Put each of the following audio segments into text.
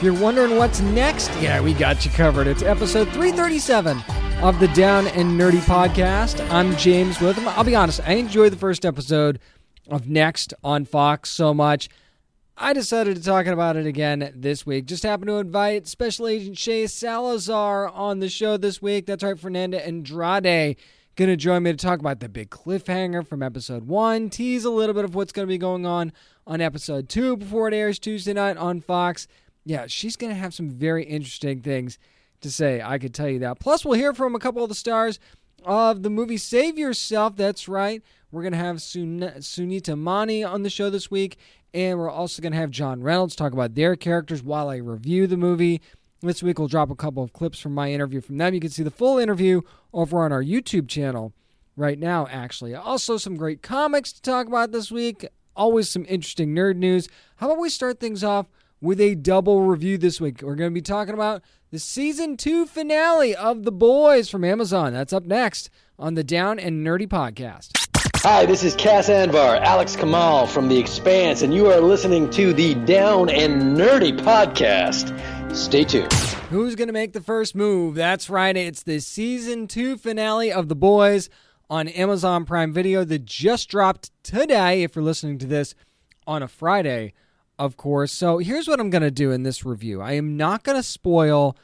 If you're wondering what's next, yeah, we got you covered. It's episode 337 of the Down and Nerdy podcast. I'm James Witham. I'll be honest, I enjoyed the first episode of Next on Fox so much. I decided to talk about it again this week. Just happened to invite Special Agent Shea Salazar on the show this week. That's right, Fernanda Andrade going to join me to talk about the big cliffhanger from episode one, tease a little bit of what's going to be going on on episode two before it airs Tuesday night on Fox yeah, she's going to have some very interesting things to say. I could tell you that. Plus, we'll hear from a couple of the stars of the movie Save Yourself. That's right. We're going to have Sun- Sunita Mani on the show this week. And we're also going to have John Reynolds talk about their characters while I review the movie. This week, we'll drop a couple of clips from my interview from them. You can see the full interview over on our YouTube channel right now, actually. Also, some great comics to talk about this week. Always some interesting nerd news. How about we start things off with a double review this week. We're going to be talking about the season two finale of The Boys from Amazon. That's up next on the Down and Nerdy podcast. Hi, this is Cas Anvar, Alex Kamal from The Expanse, and you are listening to the Down and Nerdy podcast. Stay tuned. Who's going to make the first move? That's right, it's the season two finale of The Boys on Amazon Prime Video that just dropped today, if you're listening to this on a Friday of course. So here's what I'm going to do in this review I am not going to spoil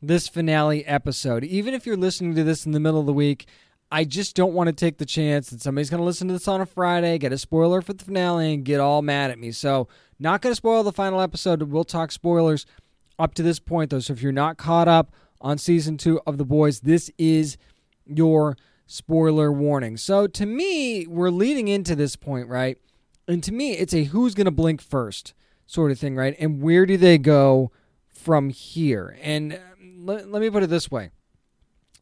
this finale episode. Even if you're listening to this in the middle of the week, I just don't want to take the chance that somebody's going to listen to this on a Friday, get a spoiler for the finale, and get all mad at me. So, not going to spoil the final episode. We'll talk spoilers up to this point, though. So, if you're not caught up on season two of The Boys, this is your spoiler warning. So, to me, we're leading into this point, right? And to me, it's a who's going to blink first sort of thing, right? And where do they go from here? And um, let, let me put it this way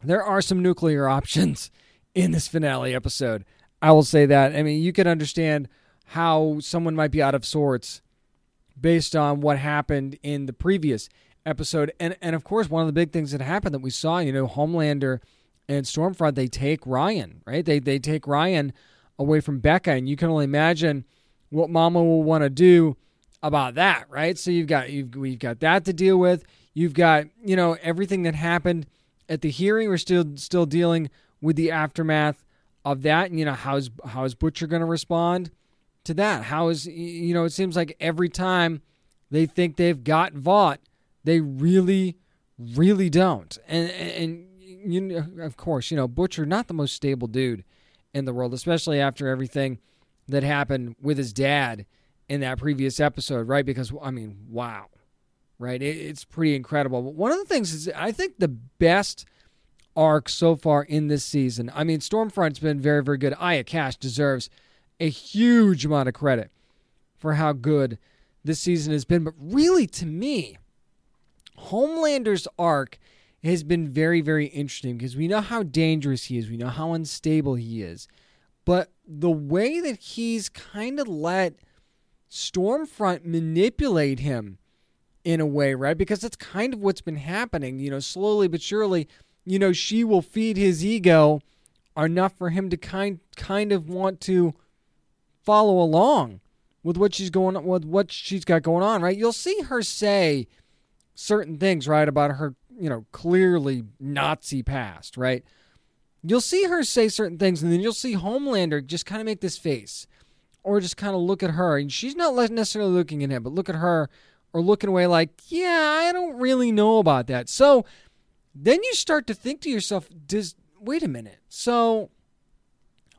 there are some nuclear options in this finale episode. I will say that. I mean, you can understand how someone might be out of sorts based on what happened in the previous episode. And and of course, one of the big things that happened that we saw, you know, Homelander and Stormfront, they take Ryan, right? They they take Ryan away from Becca, and you can only imagine what Mama will want to do about that, right? So you've got you've we've got that to deal with. You've got you know everything that happened at the hearing. We're still still dealing with the aftermath of that. And you know how's how's Butcher going to respond to that? How is you know it seems like every time they think they've got Vought, they really really don't. And and you know, of course you know Butcher not the most stable dude in the world, especially after everything that happened with his dad in that previous episode, right? Because, I mean, wow, right? It, it's pretty incredible. But one of the things is, I think the best arc so far in this season, I mean, Stormfront's been very, very good. Aya Cash deserves a huge amount of credit for how good this season has been. But really, to me, Homelander's arc has been very, very interesting because we know how dangerous he is, we know how unstable he is. But the way that he's kind of let Stormfront manipulate him in a way, right? Because that's kind of what's been happening, you know, slowly but surely, you know, she will feed his ego enough for him to kind kind of want to follow along with what she's going with what she's got going on, right? You'll see her say certain things, right, about her, you know, clearly Nazi past, right? You'll see her say certain things, and then you'll see Homelander just kind of make this face or just kind of look at her. And she's not necessarily looking at him, but look at her or looking away like, yeah, I don't really know about that. So then you start to think to yourself, does wait a minute. So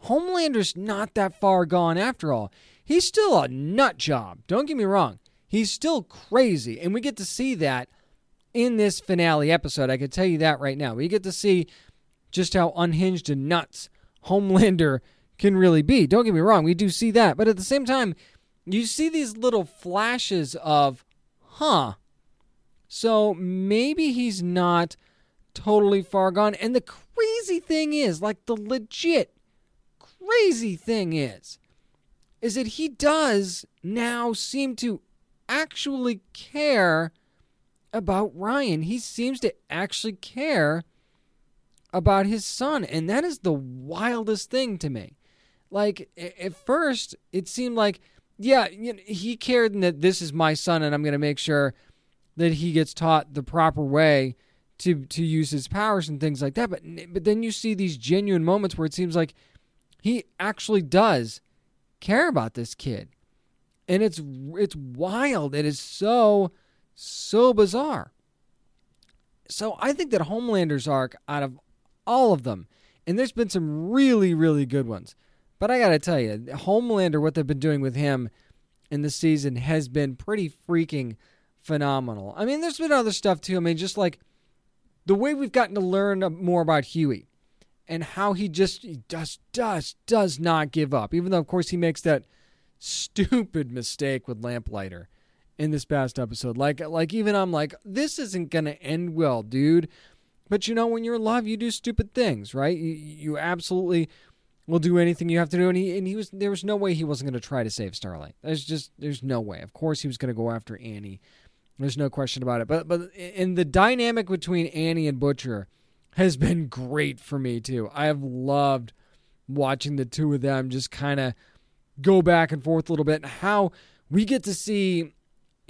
Homelander's not that far gone after all. He's still a nut job. Don't get me wrong. He's still crazy. And we get to see that in this finale episode. I can tell you that right now. We get to see just how unhinged and nuts Homelander can really be. Don't get me wrong, we do see that. But at the same time, you see these little flashes of, huh, So maybe he's not totally far gone. And the crazy thing is, like the legit crazy thing is, is that he does now seem to actually care about Ryan. He seems to actually care about his son. And that is the wildest thing to me. Like, at first, it seemed like, yeah, you know, he cared that this is my son and I'm going to make sure that he gets taught the proper way to to use his powers and things like that. But but then you see these genuine moments where it seems like he actually does care about this kid, and it's it's wild. It is so so bizarre. So I think that Homelander's arc, out of all of them, and there's been some really really good ones, but I got to tell you, Homelander, what they've been doing with him in the season has been pretty freaking phenomenal. I mean, there's been other stuff too. I mean, just like the way we've gotten to learn more about Hughie and how he just he does does does not give up, even though of course he makes that stupid mistake with Lamplighter in this past episode. Like like even I'm like this isn't gonna end well, dude. But you know when you're in love, you do stupid things, right? You, you absolutely will do anything you have to do. And he and he was there was no way he wasn't going to try to save Starlight. There's just there's no way. Of course he was going to go after Annie there's no question about it. But but in the dynamic between Annie and Butcher has been great for me too. I have loved watching the two of them just kind of go back and forth a little bit and how we get to see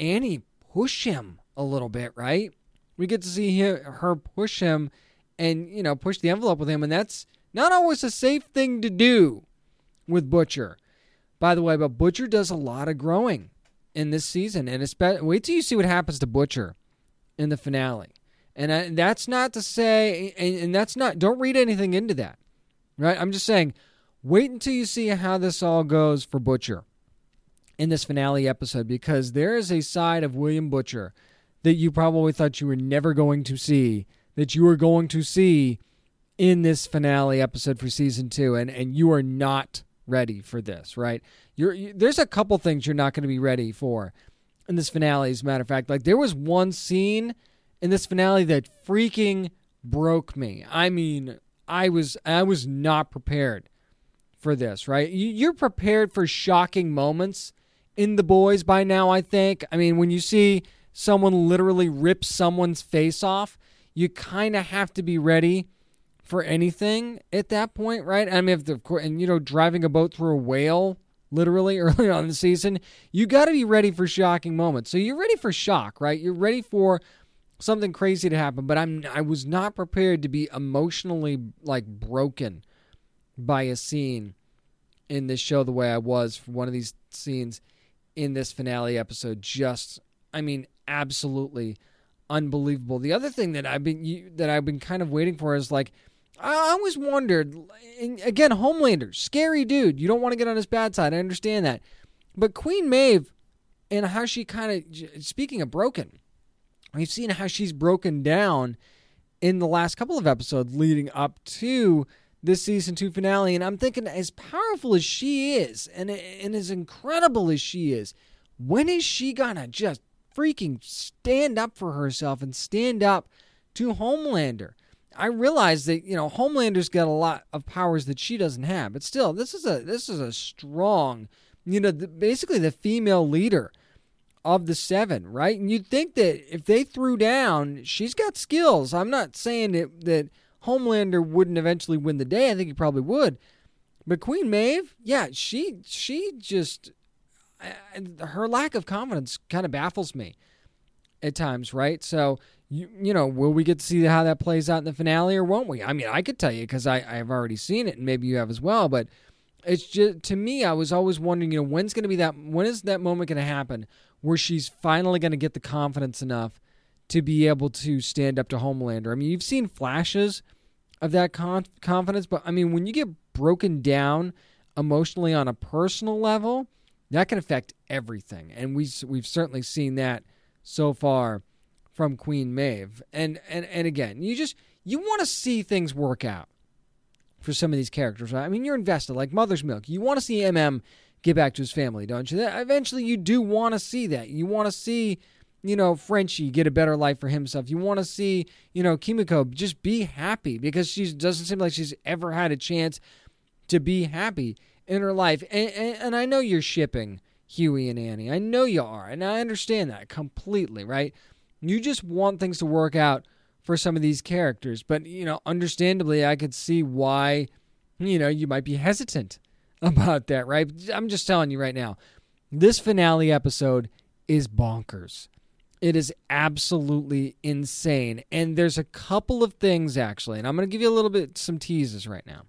Annie push him a little bit, right? We get to see her push him and, you know, push the envelope with him. And that's not always a safe thing to do with Butcher. By the way, but Butcher does a lot of growing in this season, and especially wait till you see what happens to Butcher in the finale. And I, that's not to say, and, and that's not. Don't read anything into that, right? I'm just saying, wait until you see how this all goes for Butcher in this finale episode, because there is a side of William Butcher that you probably thought you were never going to see, that you are going to see in this finale episode for season two, and and you are not ready for this, right? You're you, there's a couple things you're not going to be ready for in this finale. As a matter of fact, like there was one scene in this finale that freaking broke me. I mean, I was I was not prepared for this, right? You're prepared for shocking moments in the boys by now, I think. I mean, when you see someone literally rip someone's face off, you kind of have to be ready for anything at that point, right? I mean, if the and you know driving a boat through a whale literally early on in the season, you got to be ready for shocking moments. So you're ready for shock, right? You're ready for something crazy to happen, but I'm I was not prepared to be emotionally like broken by a scene in this show the way I was for one of these scenes in this finale episode. Just, I mean, absolutely unbelievable. The other thing that I've been you, that I've been kind of waiting for is like I always wondered, again, Homelander, scary dude. You don't want to get on his bad side. I understand that. But Queen Maeve and how she kind of, speaking of broken, we've seen how she's broken down in the last couple of episodes leading up to this season two finale. And I'm thinking, as powerful as she is and, and as incredible as she is, when is she to just freaking stand up for herself and stand up to Homelander? I realize that you know Homelander's got a lot of powers that she doesn't have, but still, this is a this is a strong, you know, the, basically the female leader of the seven, right? And you'd think that if they threw down, she's got skills. I'm not saying that that Homelander wouldn't eventually win the day. I think he probably would, but Queen Maeve, yeah, she she just her lack of confidence kind of baffles me at times, right? So you, you know, will we get to see how that plays out in the finale or won't we? I mean, I could tell you because I I've already seen it and maybe you have as well, but it's just to me, I was always wondering, you know, when's going to be that? When is that moment going to happen where she's finally going to get the confidence enough to be able to stand up to Homelander? I mean, you've seen flashes of that con- confidence, but I mean, when you get broken down emotionally on a personal level, that can affect everything, and we we've certainly seen that so far from Queen Maeve. And and and again, you just you want to see things work out for some of these characters. I mean, you're invested like Mother's Milk. You want to see MM get back to his family, don't you? Eventually, you do want to see that. You want to see you know, Frenchie get a better life for himself. You want to see, you know, Kimiko just be happy because she doesn't seem like she's ever had a chance to be happy in her life. And, and, and I know you're shipping Hughie and Annie. I know you are. And I understand that completely, right? You just want things to work out for some of these characters. But, you know, understandably, I could see why, you know, you might be hesitant about that, right? I'm just telling you right now. This finale episode is bonkers. It is absolutely insane. And there's a couple of things actually, and I'm going to give you a little bit some teases right now.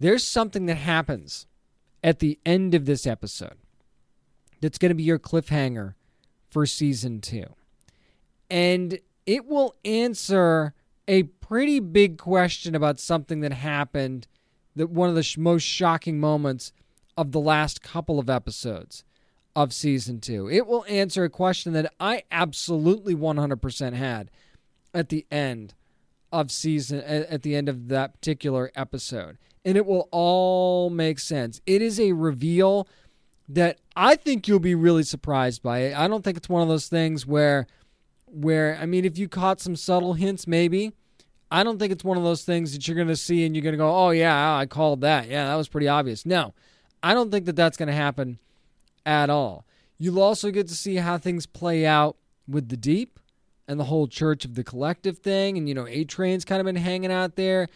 There's something that happens at the end of this episode that's going to be your cliffhanger for season 2. And it will answer a pretty big question about something that happened that one of the sh- most shocking moments of the last couple of episodes of season two. It will answer a question that I absolutely 100% had at the end of season, at the end of that particular episode. And it will all make sense. It is a reveal that I think you'll be really surprised by. I don't think it's one of those things where, where, I mean, if you caught some subtle hints, maybe. I don't think it's one of those things that you're going to see and you're going to go, oh, yeah, I called that. Yeah, that was pretty obvious. No, I don't think that that's going to happen at all. You'll also get to see how things play out with the deep and the whole Church of the Collective thing. And, you know, A Train's kind of been hanging out there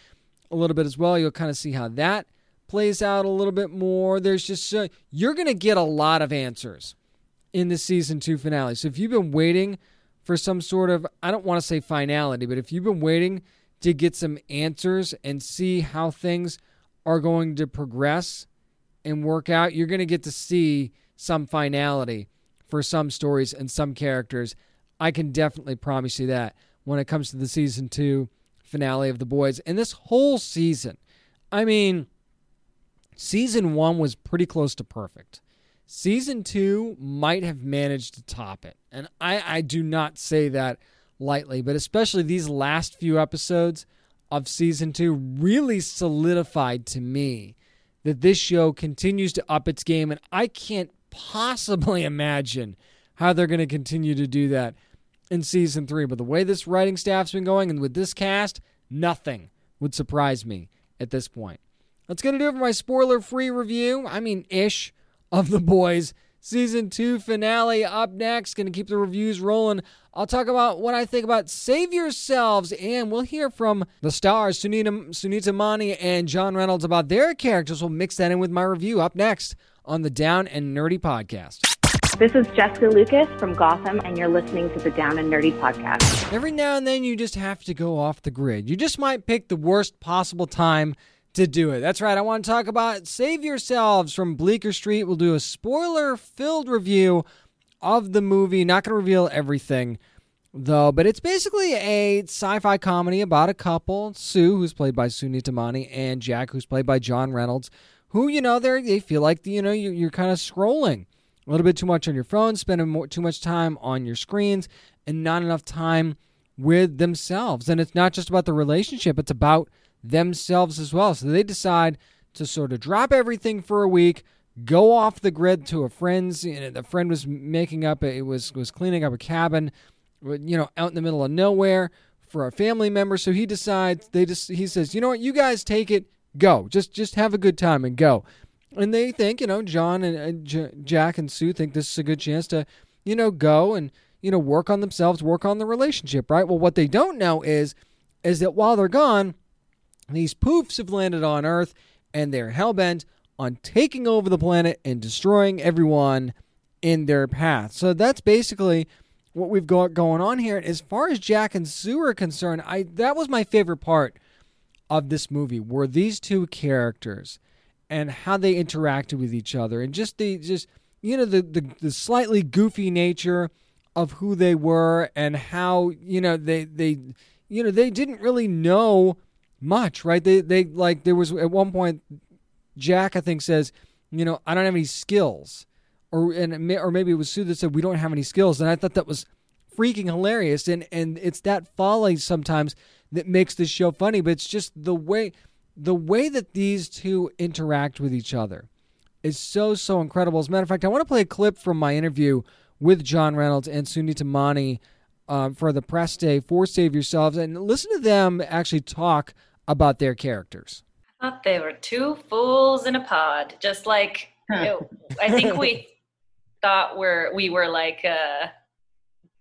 a little bit as well. You'll kind of see how that plays out a little bit more. There's just, you're going to get a lot of answers in the season two finale. So if you've been waiting for some sort of, I don't want to say finality, but if you've been waiting to get some answers and see how things are going to progress and work out, you're going to get to see some finality for some stories and some characters. I can definitely promise you that when it comes to the season two finale of The Boys. And this whole season, I mean, season one was pretty close to perfect. Season two might have managed to top it. And I, I do not say that lightly, but especially these last few episodes of season two really solidified to me that this show continues to up its game. And I can't possibly imagine how they're going to continue to do that in season three. But the way this writing staff's been going and with this cast, nothing would surprise me at this point. That's going to do it for my spoiler free review. I mean, ish, of The Boys. Season 2 finale up next. Going to keep the reviews rolling. I'll talk about what I think about Save Yourselves, and we'll hear from the stars, Sunita, Sunita Mani and John Reynolds, about their characters. We'll mix that in with my review up next on the Down and Nerdy podcast. This is Jessica Lucas from Gotham, and you're listening to the Down and Nerdy podcast. Every now and then, you just have to go off the grid. You just might pick the worst possible time to do it. That's right. I want to talk about Save Yourselves from Bleecker Street. We'll do a spoiler filled review of the movie. Not going to reveal everything, though, but it's basically a sci fi comedy about a couple Sue, who's played by Sunita Mani, and Jack, who's played by John Reynolds who you know they they feel like you know you're, you're kind of scrolling a little bit too much on your phone, spending more, too much time on your screens, and not enough time with themselves. And it's not just about the relationship; it's about themselves as well. So they decide to sort of drop everything for a week, go off the grid to a friend's. You know, the friend was making up, it was was cleaning up a cabin, you know, out in the middle of nowhere for a family member. So he decides they just he says, you know what, you guys take it Go. Just just have a good time and go. And they think, you know, John and uh, J- Jack and Sue think this is a good chance to, you know, go and you know work on themselves, work on the relationship, right? Well, what they don't know is is that while they're gone, these poofs have landed on Earth and they're hell bent on taking over the planet and destroying everyone in their path. So that's basically what we've got going on here. As far as Jack and Sue are concerned, I that was my favorite part of this movie were these two characters and how they interacted with each other and just the just you know the, the the slightly goofy nature of who they were and how you know they they you know they didn't really know much right? They they like there was at one point Jack I think says you know I don't have any skills. Or and or maybe it was Sue that said we don't have any skills. And I thought that was freaking hilarious. And and it's that folly sometimes that makes this show funny, but it's just the way the way that these two interact with each other is so so incredible. As a matter of fact, I want to play a clip from my interview with John Reynolds and Sunita Mani uh, for the press day for Save Yourselves and listen to them actually talk about their characters. I thought they were two fools in a pod, just like it, I think we thought we're we were like uh,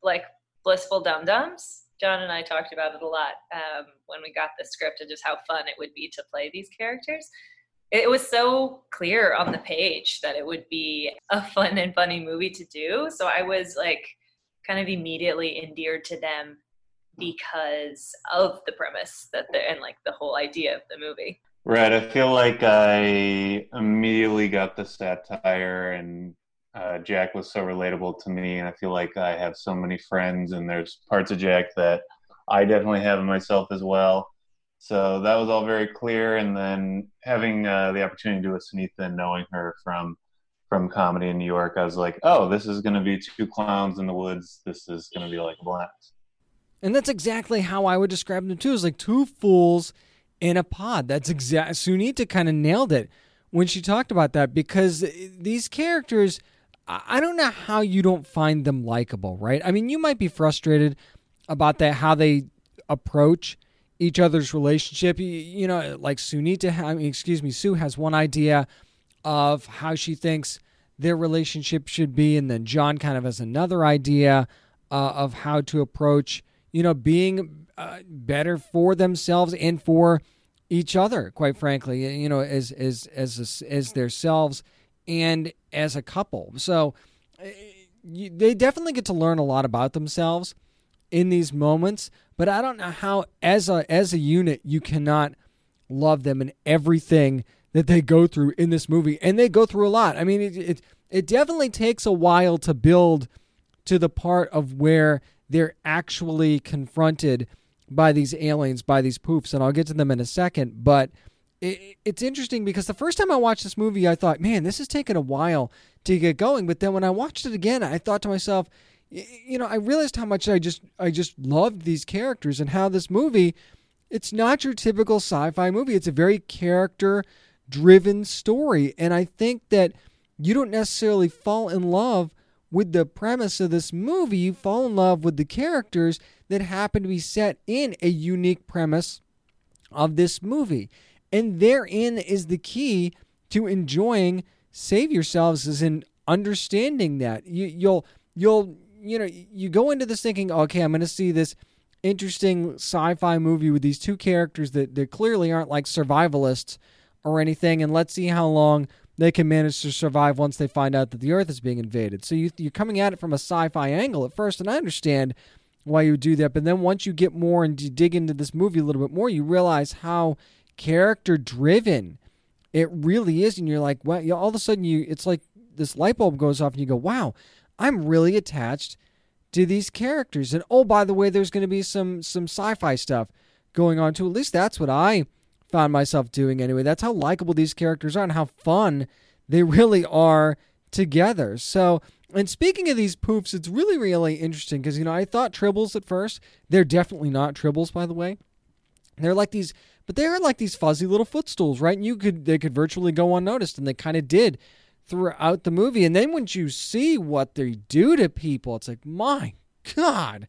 like blissful dum dums. John and I talked about it a lot um, when we got the script and just how fun it would be to play these characters. It was so clear on the page that it would be a fun and funny movie to do. So I was like kind of immediately endeared to them because of the premise that the and like the whole idea of the movie. Right. I feel like I immediately got the satire, and uh, Jack was so relatable to me. And I feel like I have so many friends, and there's parts of Jack that I definitely have in myself as well. So that was all very clear. And then having uh, the opportunity to do with Sunita and knowing her from from comedy in New York, I was like, oh, this is going to be two clowns in the woods. This is going to be like a blast. And that's exactly how I would describe them too. It's like two fools in a pod. That's exact. Sunita kind of nailed it when she talked about that because these characters, I don't know how you don't find them likable, right? I mean, you might be frustrated about that how they approach each other's relationship. You, know, like Sunita, I mean, excuse me, Sue has one idea of how she thinks their relationship should be, and then John kind of has another idea uh, of how to approach, you know, being uh, better for themselves and for each other. Quite frankly, you know, as as as as themselves and as a couple. So eh, you, they definitely get to learn a lot about themselves in these moments. But I don't know how, as a as a unit, you cannot love them and everything that they go through in this movie, and they go through a lot. I mean, it it, it definitely takes a while to build to the part of where they're actually confronted by these aliens, by these poofs, and I'll get to them in a second. But it, it's interesting because the first time I watched this movie, I thought, man, this has taken a while to get going. But then when I watched it again, I thought to myself, you know, I realized how much I just I just loved these characters and how this movie, it's not your typical sci-fi movie. It's a very character driven story, and I think that you don't necessarily fall in love with the premise of this movie, you fall in love with the characters that happen to be set in a unique premise of this movie. And therein is the key to enjoying Save Yourselves is in understanding that. You, you'll you'll you know you go into this thinking, okay, I'm going to see this interesting sci-fi movie with these two characters that, that clearly aren't like survivalists or anything, and let's see how long they can manage to survive once they find out that the Earth is being invaded. So you, you're coming at it from a sci-fi angle at first, and I understand why you do that. But then once you get more and you dig into this movie a little bit more, you realize how character driven it really is, and you're like, well, all of a sudden you, it's like this light bulb goes off, and you go, wow, I'm really attached to these characters. And oh, by the way, there's going to be some some sci-fi stuff going on too. At least that's what I found myself doing anyway. That's how likable these characters are and how fun they really are together. So, and speaking of these poofs, it's really, really interesting because, you know, I thought tribbles at first. They're definitely not tribbles, by the way. They're like these, but they're like these fuzzy little footstools, right? And you could, they could virtually go unnoticed, and they kind of did throughout the movie. And then once you see what they do to people, it's like, my God,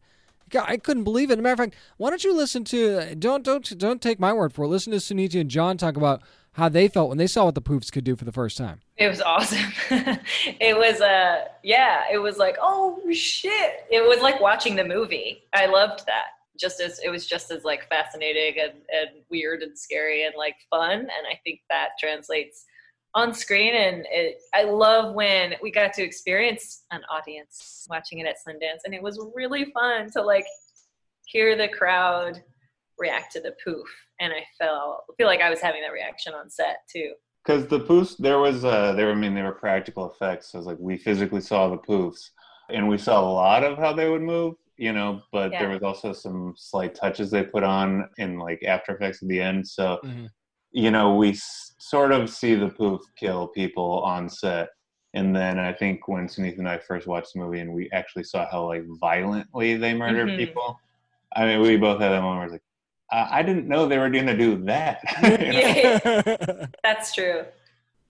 God, I couldn't believe it. As a matter of fact, why don't you listen to don't don't don't take my word for it. Listen to Sunita and John talk about how they felt when they saw what the poofs could do for the first time. It was awesome. it was uh yeah, it was like, oh shit. It was like watching the movie. I loved that. Just as it was just as like fascinating and, and weird and scary and like fun. And I think that translates on screen and it, i love when we got to experience an audience watching it at sundance and it was really fun to like hear the crowd react to the poof and i felt feel like i was having that reaction on set too because the poofs there was uh there i mean there were practical effects so was like we physically saw the poofs and we saw a lot of how they would move you know but yeah. there was also some slight touches they put on in like after effects at the end so mm-hmm you know, we s- sort of see the poof kill people on set. And then I think when Sunita and I first watched the movie and we actually saw how like violently they murdered mm-hmm. people, I mean, we both had that moment where was like, I-, I didn't know they were going to do that. yeah, that's true.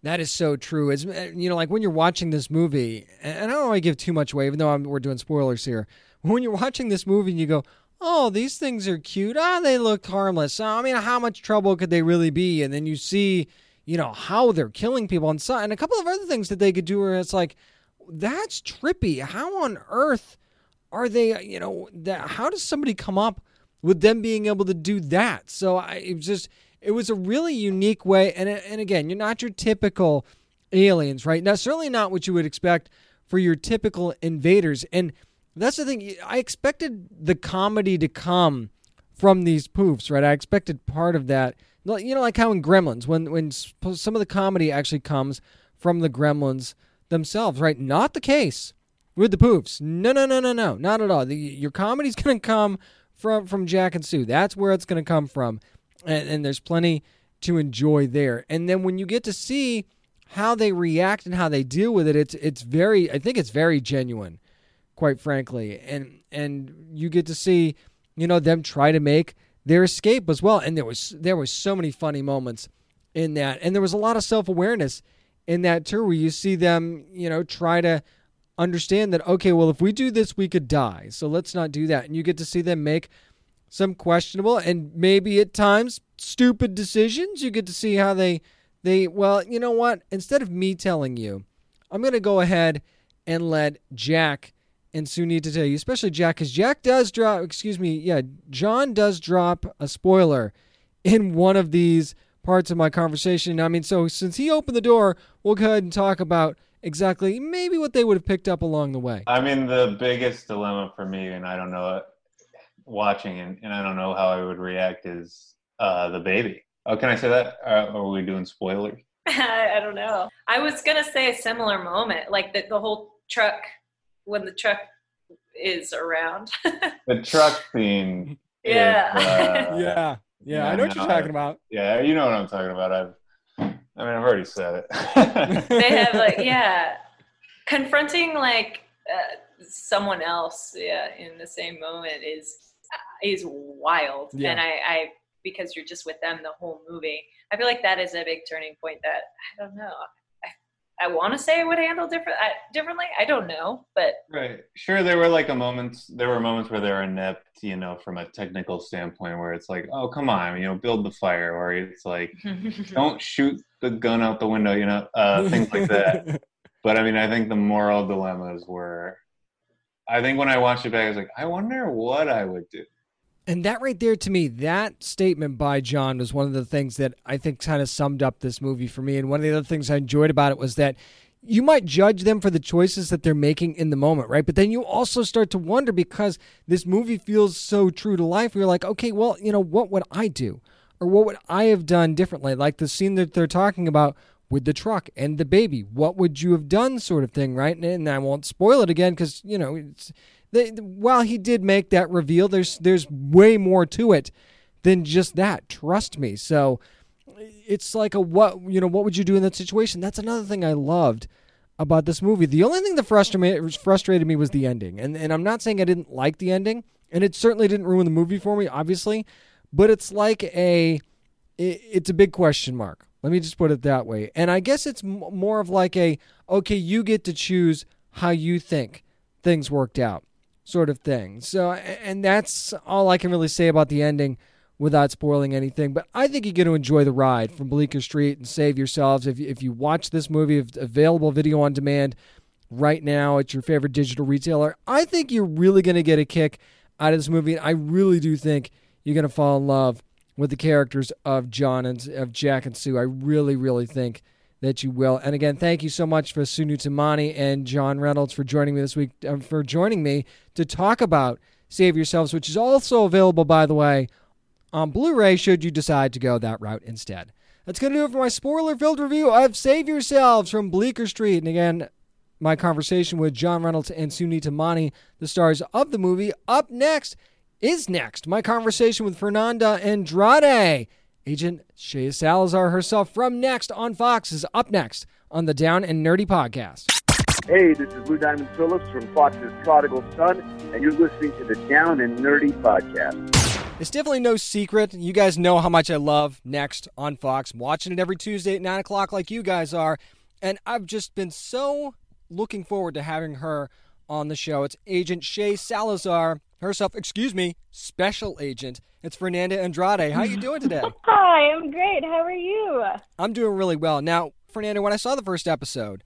That is so true. It's you know, like when you're watching this movie, and I don't want to give too much away, even though I'm, we're doing spoilers here. When you're watching this movie and you go, "Oh, these things are cute. Ah, oh, they look harmless. Oh, I mean, how much trouble could they really be?" And then you see, you know, how they're killing people and so, and a couple of other things that they could do, where it's like, that's trippy. How on earth are they? You know, that how does somebody come up with them being able to do that? So I it was just it was a really unique way. And, and again, you're not your typical aliens, right? Now, certainly not what you would expect for your typical invaders. And that's the thing. I expected the comedy to come from these poofs, right? I expected part of that. You know, like how in Gremlins, when when some of the comedy actually comes from the Gremlins themselves, right? Not the case with the poofs. No, no, no, no, no, not at all. The, your comedy's going to come from from Jack and Sue. That's where it's going to come from and, and there's plenty to enjoy there. And then when you get to see how they react and how they deal with it, it's it's very I think it's very genuine, quite frankly. And and you get to see, you know, them try to make their escape as well. And there was there was so many funny moments in that. And there was a lot of self awareness in that too, where you see them, you know, try to understand that, okay, well if we do this we could die. So let's not do that. And you get to see them make some questionable and maybe at times stupid decisions. You get to see how they they well, you know what? Instead of me telling you, I'm going to go ahead and let Jack and Sunita tell you, especially Jack, because Jack does drop. Excuse me, yeah, John does drop a spoiler in one of these parts of my conversation. I mean, so since he opened the door, we'll go ahead and talk about exactly maybe what they would have picked up along the way. I mean, the biggest dilemma for me, and I don't know watching, and, and I don't know how I would react, is uh, the baby. Oh, can I say that? Uh, are we doing spoilers? I don't know. I was gonna say a similar moment, like the, the whole truck when the truck is around. the truck scene. Yeah. Is, uh, yeah. Yeah. I know what you're talking about. Yeah, you know what I'm talking about. I've. I mean, I've already said it. they have like yeah, confronting like uh, someone else yeah in the same moment is is wild. Yeah. And I, I, because you're just with them the whole movie, I feel like that is a big turning point that I don't know. I, I want to say I would handle different I, differently. I don't know, but right, sure. There were like a moments. There were moments where they were inept, you know, from a technical standpoint, where it's like, oh, come on, you know, build the fire, or it's like, don't shoot the gun out the window, you know, uh, things like that. but I mean, I think the moral dilemmas were I think when I watched it back, I was like, I wonder what I would do. And that right there to me, that statement by John was one of the things that I think kind of summed up this movie for me. And one of the other things I enjoyed about it was that you might judge them for the choices that they're making in the moment, right? But then you also start to wonder because this movie feels so true to life. You're like, okay, well, you know, what would I do? Or what would I have done differently? Like the scene that they're talking about with the truck and the baby. What would you have done, sort of thing, right? And, and I won't spoil it again because you know, it's, they, while he did make that reveal, there's there's way more to it than just that. Trust me. So it's like a what you know, what would you do in that situation? That's another thing I loved about this movie. The only thing that frustrated frustrated me was the ending, and and I'm not saying I didn't like the ending, and it certainly didn't ruin the movie for me, obviously, but it's like a it, it's a big question mark let me just put it that way. And I guess it's more of like a okay, you get to choose how you think things worked out sort of thing. So, and that's all I can really say about the ending without spoiling anything. But I think you're going to enjoy the ride from Bleecker Street and save yourselves. If you, if you watch this movie, available video on demand right now at your favorite digital retailer, I think you're really going to get a kick out of this movie. I really do think you're going to fall in love with the characters of John and of Jack and Sue. I really, really think that you will. And again, thank you so much for Sunita Mani and John Reynolds for joining me this week, uh, for joining me to talk about Save Yourselves, which is also available, by the way, on Blu ray should you decide to go that route instead. That's going to do it for my spoiler filled review of Save Yourselves from Bleecker Street. And again, my conversation with John Reynolds and Sunita Mani, the stars of the movie. Up next, is next. My conversation with Fernanda Andrade. Agent Shea Salazar herself from Next on Fox is up next on the Down and Nerdy podcast. Hey, this is Lou Diamond Phillips from Fox's Prodigal Son, and you're listening to the Down and Nerdy podcast. It's definitely no secret. You guys know how much I love Next on Fox. I'm watching it every Tuesday at 9 o'clock, like you guys are. And I've just been so looking forward to having her on the show. It's Agent Shea Salazar herself, excuse me, special agent. It's Fernanda Andrade. How are you doing today? Hi, I'm great. How are you? I'm doing really well. Now, Fernanda, when I saw the first episode,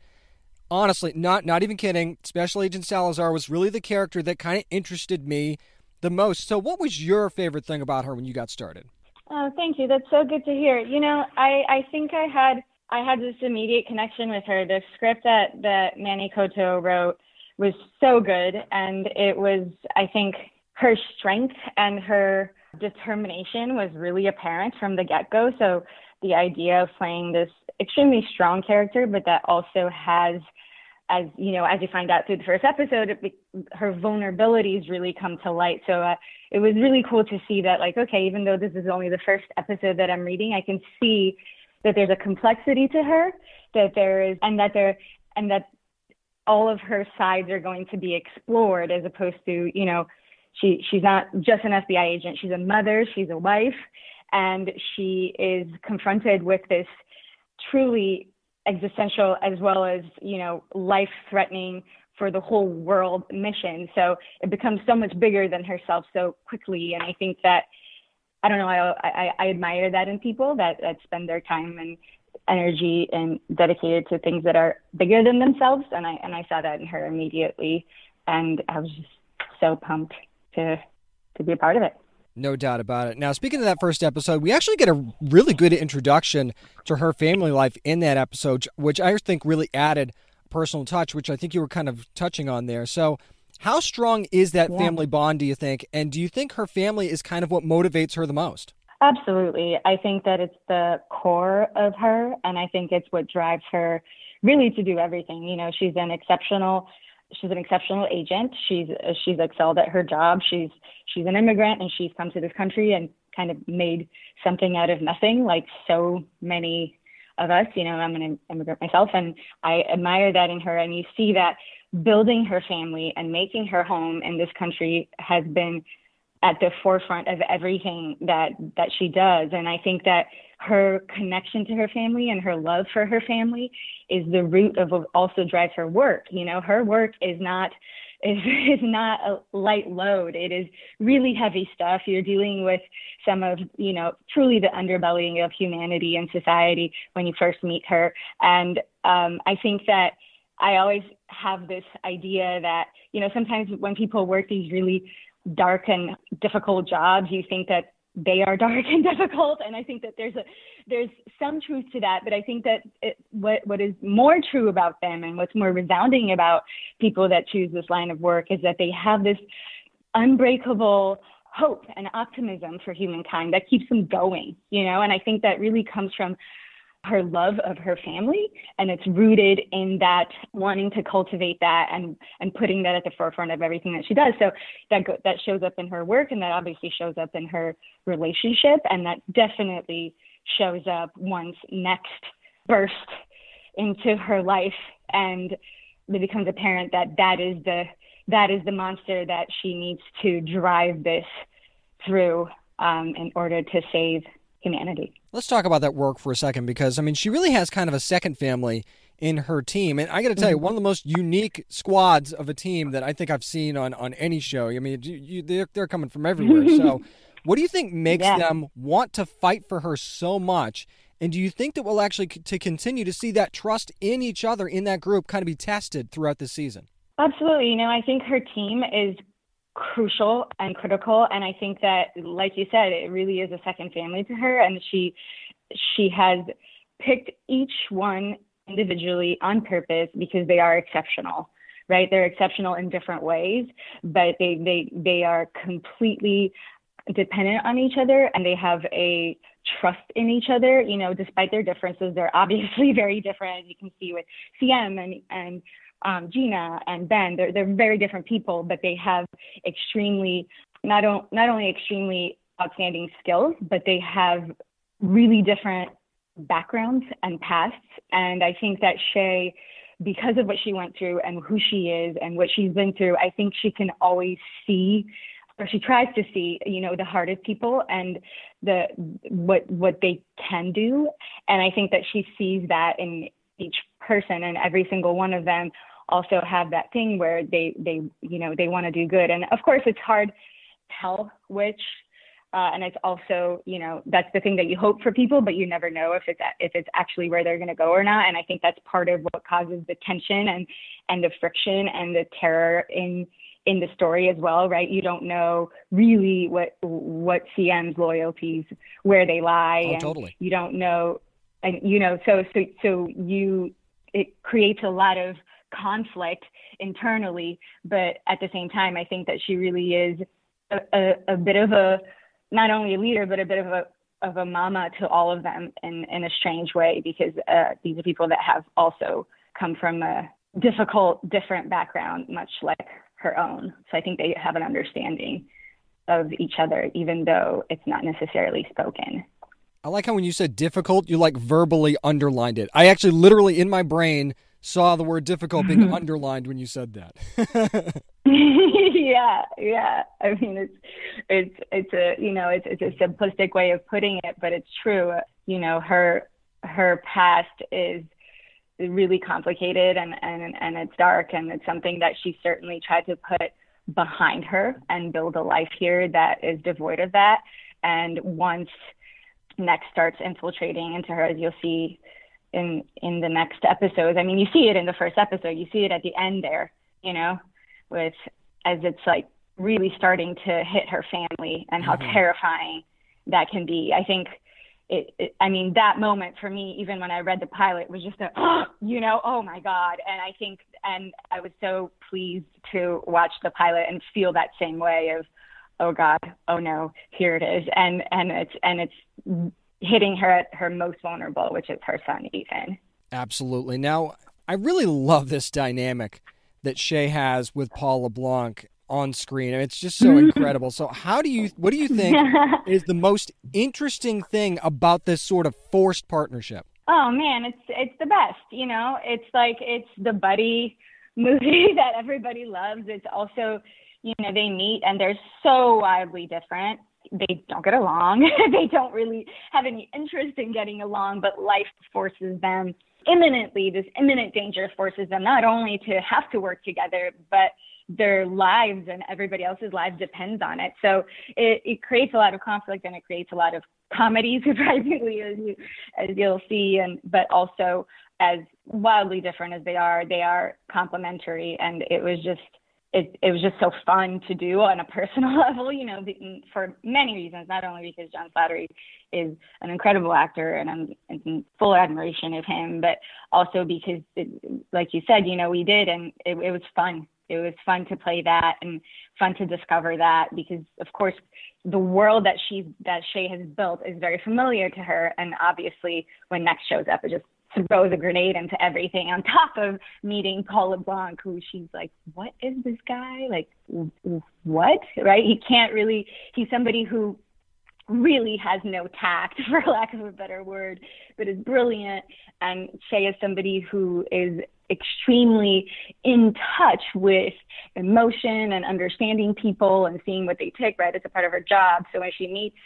honestly, not not even kidding, Special Agent Salazar was really the character that kind of interested me the most. So, what was your favorite thing about her when you got started? Oh, thank you. That's so good to hear. You know, I I think I had I had this immediate connection with her. The script that that Manny Coto wrote was so good, and it was I think her strength and her determination was really apparent from the get go. So the idea of playing this extremely strong character, but that also has as you know, as you find out through the first episode, it, her vulnerabilities really come to light. So uh, it was really cool to see that, like, okay, even though this is only the first episode that I'm reading, I can see that there's a complexity to her, that there is, and that there, and that all of her sides are going to be explored, as opposed to, you know, she she's not just an FBI agent. She's a mother. She's a wife, and she is confronted with this truly existential as well as you know life threatening for the whole world mission so it becomes so much bigger than herself so quickly and i think that i don't know i i, I admire that in people that that spend their time and energy and dedicated to things that are bigger than themselves and i and i saw that in her immediately and i was just so pumped to to be a part of it no doubt about it. Now, speaking of that first episode, we actually get a really good introduction to her family life in that episode, which I think really added a personal touch, which I think you were kind of touching on there. So, how strong is that yeah. family bond, do you think? And do you think her family is kind of what motivates her the most? Absolutely. I think that it's the core of her, and I think it's what drives her really to do everything. You know, she's an exceptional she's an exceptional agent. She's she's excelled at her job. She's she's an immigrant and she's come to this country and kind of made something out of nothing, like so many of us. You know, I'm an immigrant myself, and I admire that in her. And you see that building her family and making her home in this country has been at the forefront of everything that that she does. And I think that her connection to her family and her love for her family is the root of what also drives her work. You know, her work is not is, is not a light load. It is really heavy stuff. You're dealing with some of, you know, truly the underbelly of humanity and society when you first meet her. And um, I think that I always have this idea that, you know, sometimes when people work these really dark and difficult jobs, you think that they are dark and difficult and i think that there's a there's some truth to that but i think that it, what what is more true about them and what's more resounding about people that choose this line of work is that they have this unbreakable hope and optimism for humankind that keeps them going you know? And i think that really comes from her love of her family and it's rooted in that wanting to cultivate that and and putting that at the forefront of everything that she does. So that that shows up in her work and that obviously shows up in her relationship and that definitely shows up once next burst into her life and it becomes apparent that that is the that is the monster that she needs to drive this through um, in order to save humanity. Let's talk about that work for a second because, I mean, she really has kind of a second family in her team. And I got to tell you, mm-hmm. one of the most unique squads of a team that I think I've seen on, on any show. I mean, you, you, they're, they're coming from everywhere. so, what do you think makes yeah. them want to fight for her so much? And do you think that we'll actually to continue to see that trust in each other in that group kind of be tested throughout the season? Absolutely. You know, I think her team is crucial and critical and i think that like you said it really is a second family to her and she she has picked each one individually on purpose because they are exceptional right? They're exceptional in different ways but they they they are completely dependent on each other and they have a trust in each other you know despite their differences. They're obviously very different as you can see with cm and and um, Gina and Ben. They're they're very different people, but they have extremely not o- not only extremely outstanding skills, but they have really different backgrounds and pasts. And I think that Shea, because of what she went through and who she is and what she's been through, I think she can always see or she tries to see you know the hardest people and the what what they can do and i think that she sees that in each person and every single one of them also have that thing where they they you know they want to do good and of course it's hard to tell which uh, and it's also you know that's the thing that you hope for people but you never know if it's if it's actually where they're going to go or not and i think that's part of what causes the tension and and the friction and the terror in in the story as well, right? You don't know really what what CM's loyalties where they lie. Oh, and totally. You don't know, and you know, so so so you it creates a lot of conflict internally, but at the same time, I think that she really is a, a, a bit of a not only a leader, but a bit of a of a mama to all of them in in a strange way because uh, these are people that have also come from a difficult, different background, much like her own. So I think they have an understanding of each other, even though it's not necessarily spoken. I like how when you said difficult, you like verbally underlined it. I actually literally in my brain saw the word difficult being mm-hmm. underlined when you said that. yeah, yeah. I mean, it's it's it's a you know it's it's a simplistic way of putting it, but it's true. You know, her her past is really complicated and, and, and it's dark and it's something that she certainly tried to put behind her and build a life here that is devoid of that. And once next starts infiltrating into her, as you'll see in in the next episodes. I mean, you see it in the first episode. You see it at the end there, you know, with as it's like really starting to hit her family and how mm-hmm. terrifying that can be. I think it, it, I mean, that moment for me, even when I read the pilot, was just a, you know, oh my God. And I think, and I was so pleased to watch the pilot and feel that same way of, oh God, oh no, here it is. And, and it's, and it's hitting her at her most vulnerable, which is her son, Ethan. Absolutely. Now, I really love this dynamic that Shea has with Paul LeBlanc on screen. It's just so mm-hmm. incredible. So, how do you, what do you think is the most interesting thing about this sort of forced partnership? Oh man, it's it's the best. You know, it's like it's the buddy movie that everybody loves. It's also, you know, they meet and they're so wildly different. They don't get along. they don't really have any interest in getting along, but life forces them imminently. This imminent danger forces them not only to have to work together, but their lives and everybody else's lives depends on it. So it, it creates a lot of conflict and it creates a lot of comedy, surprisingly, as you as you'll see, and but also as wildly different as they are, they are complementary, and it was just. It, it was just so fun to do on a personal level, you know, for many reasons, not only because John Slattery is an incredible actor and I'm in full admiration of him, but also because, it, like you said, you know, we did and it, it was fun. It was fun to play that and fun to discover that because of course the world that she that Shea has built is very familiar to her. And obviously when next shows up it just throws a grenade into everything on top of meeting Paul LeBlanc who she's like what is this guy? Like what? Right? He can't really he's somebody who really has no tact for lack of a better word but is brilliant. And Shea is somebody who is extremely in touch with emotion and understanding people and seeing what they take right It's a part of her job. So when she meets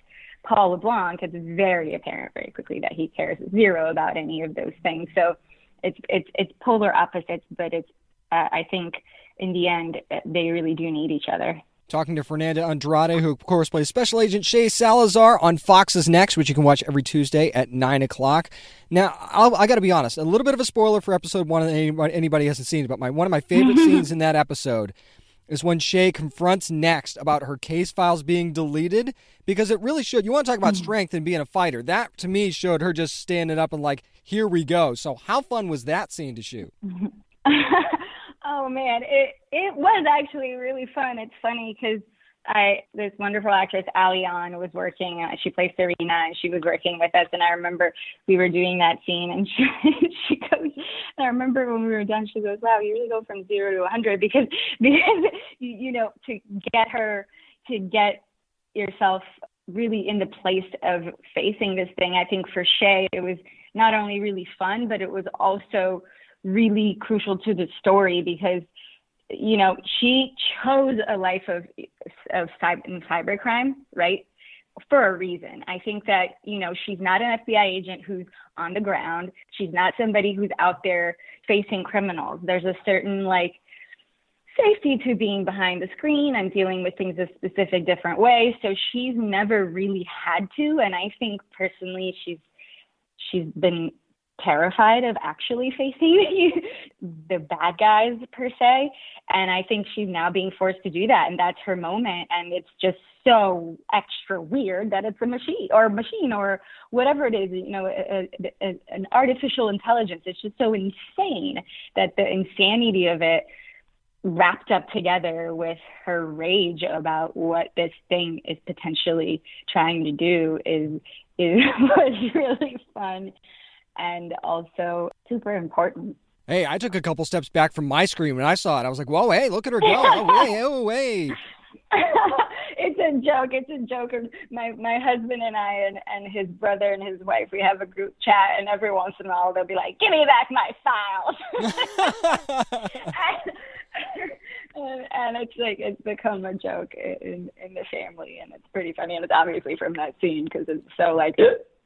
Paul LeBlanc, it's very apparent very quickly that he cares zero about any of those things. So it's it's it's polar opposites, but it's uh, I think in the end they really do need each other. Talking to Fernanda Andrade, who of course plays Special Agent Shea Salazar on Fox's Next, which you can watch every Tuesday at 9 o'clock. Now, I'll, i got to be honest, a little bit of a spoiler for episode one, anybody, anybody hasn't seen it, but my one of my favorite scenes in that episode is when Shea confronts Next about her case files being deleted, because it really showed, you want to talk about mm. strength and being a fighter. That, to me, showed her just standing up and like, here we go. So how fun was that scene to shoot? Oh man, it it was actually really fun. It's funny because I this wonderful actress Alian was working. Uh, she plays Serena, and she was working with us. And I remember we were doing that scene, and she she goes. I remember when we were done, she goes, "Wow, you really go from zero to a hundred because because you, you know to get her to get yourself really in the place of facing this thing. I think for Shea, it was not only really fun, but it was also really crucial to the story because you know, she chose a life of of cyber, cybercrime, right? For a reason. I think that, you know, she's not an FBI agent who's on the ground. She's not somebody who's out there facing criminals. There's a certain like safety to being behind the screen and dealing with things a specific different way. So she's never really had to. And I think personally she's she's been terrified of actually facing the bad guys per se. And i think she's now being forced to do that. And that's her moment. And it's just so extra weird that it's a machine or a machine or whatever it is you know a, a, a, an artificial intelligence. It's just so insane that the insanity of it wrapped up together with her rage about what this thing is potentially trying to do is is was really fun and also super important. Hey, I took a couple steps back from my screen when I saw it. I was like, "Whoa, hey, look at her go! oh, hey, oh, hey." it's a joke. It's a joke. My my husband and I and, and his brother and his wife, we have a group chat, and every once in a while they'll be like, "Give me back my files." and, and it's like it's become a joke in in the family, and it's pretty funny. And it's obviously from that scene because it's so like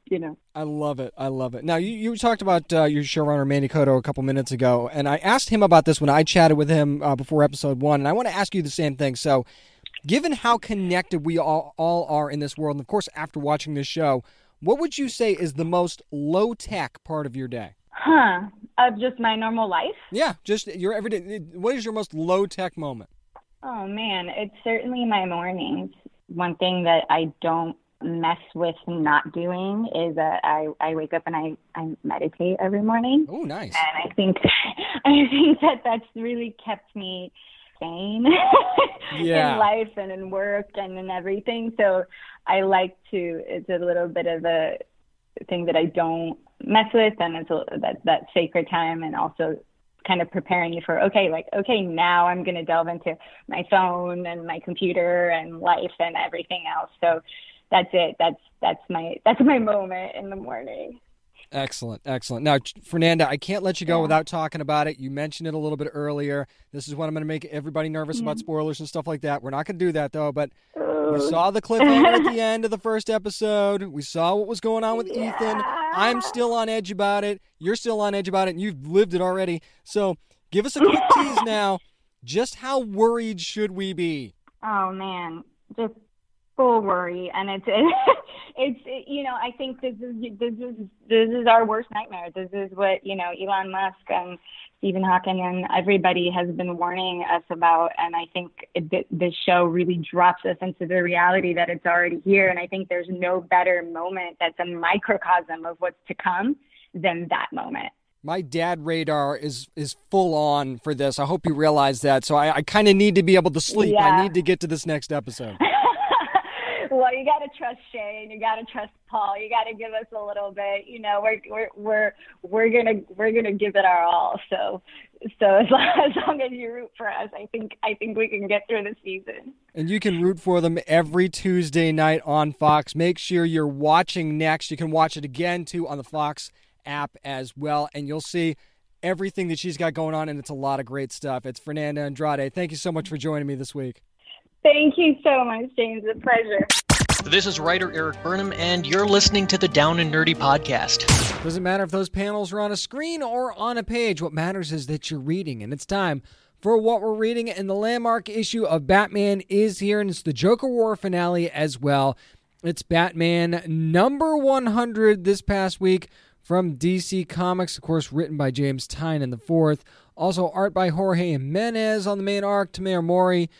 you know. I love it. I love it. Now, you, you talked about uh, your showrunner, Manny Coto, a couple minutes ago, and I asked him about this when I chatted with him uh, before episode one, and I want to ask you the same thing. So, given how connected we all, all are in this world, and of course, after watching this show, what would you say is the most low tech part of your day? Huh. Of just my normal life? Yeah, just your everyday. What is your most low tech moment? Oh, man. It's certainly my mornings. One thing that I don't mess with not doing is that I, I wake up and I, I meditate every morning. Oh, nice. And I think I think that that's really kept me sane yeah. in life and in work and in everything. So I like to. It's a little bit of a thing that I don't mess with, and it's a, that that sacred time, and also kind of preparing you for okay like okay now i'm going to delve into my phone and my computer and life and everything else so that's it. That's that's my that's my moment in the morning. Excellent, excellent. Now, Fernanda, I can't let you go yeah. without talking about it. You mentioned it a little bit earlier. This is what I'm going to make everybody nervous mm-hmm. about spoilers and stuff like that. We're not going to do that though, but we saw the cliffhanger at the end of the first episode. We saw what was going on with yeah. Ethan. I'm still on edge about it. You're still on edge about it, and you've lived it already. So, give us a quick tease now. Just how worried should we be? Oh man, just full worry and it's it's it, you know i think this is this is this is our worst nightmare this is what you know elon musk and stephen hawking and everybody has been warning us about and i think it, this show really drops us into the reality that it's already here and i think there's no better moment that's a microcosm of what's to come than that moment my dad radar is is full on for this. I hope you realize that. So I, I kind of need to be able to sleep. Yeah. I need to get to this next episode. well, you got to trust Shea. You got to trust Paul. You got to give us a little bit. You know, we're we're we're we're gonna we're gonna give it our all. So so as long, as long as you root for us, I think I think we can get through the season. And you can root for them every Tuesday night on Fox. Make sure you're watching next. You can watch it again too on the Fox app as well, and you'll see everything that she's got going on, and it's a lot of great stuff. It's Fernanda Andrade. Thank you so much for joining me this week. Thank you so much, James. A pleasure. This is writer Eric Burnham, and you're listening to the Down and Nerdy podcast. Doesn't matter if those panels are on a screen or on a page. What matters is that you're reading, and it's time for what we're reading. And the landmark issue of Batman is here, and it's the Joker War finale as well. It's Batman number 100 this past week from DC Comics, of course, written by James Tynion the fourth. Also, art by Jorge Jimenez on the main arc, Tomeu Morey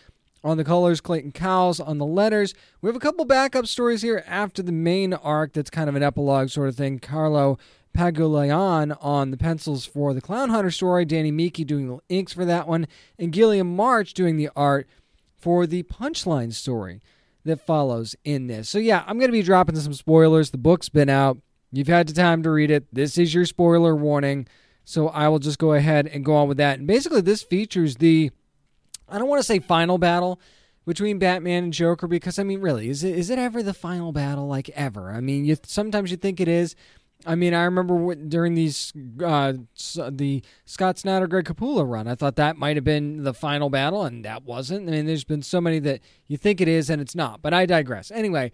on the colors, Clayton Cowles on the letters. We have a couple backup stories here after the main arc that's kind of an epilogue sort of thing. Carlo Pagulayan on the pencils for the Clown Hunter story, Danny Miki doing the inks for that one, and Guillem March doing the art for the Punchline story that follows in this. So, yeah, I'm going to be dropping some spoilers. The book's been out. You've had the time to read it. This is your spoiler warning. So, I will just go ahead and go on with that. And basically, this features the I don't want to say final battle between Batman and Joker because I mean, really, is it is it ever the final battle like ever? I mean, you sometimes you think it is, I mean, I remember during these uh, the Scott Snyder Greg Capullo run, I thought that might have been the final battle, and that wasn't. I mean, there's been so many that you think it is and it's not, but I digress. Anyway,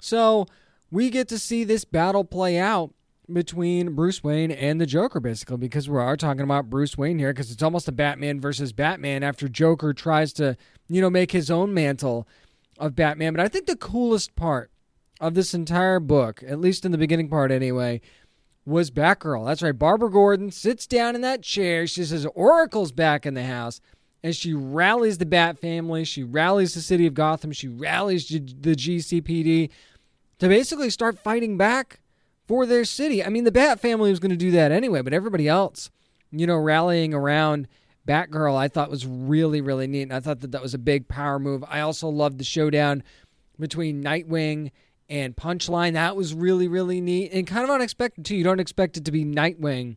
so we get to see this battle play out between Bruce Wayne and the Joker, basically, because we are talking about Bruce Wayne here, because it's almost a Batman versus Batman after Joker tries to, you know, make his own mantle of Batman. But I think the coolest part of this entire book, at least in the beginning part anyway, was Batgirl. That's right. Barbara Gordon sits down in that chair. She says Oracle's back in the house. And she rallies the Bat family. She rallies the city of Gotham. She rallies the GCPD to basically start fighting back for their city. I mean, the Bat family was going to do that anyway, but everybody else, you know, rallying around Batgirl, I thought was really, really neat. And I thought that that was a big power move. I also loved the showdown between Nightwing and Punchline. That was really, really neat and kind of unexpected too. You don't expect it to be Nightwing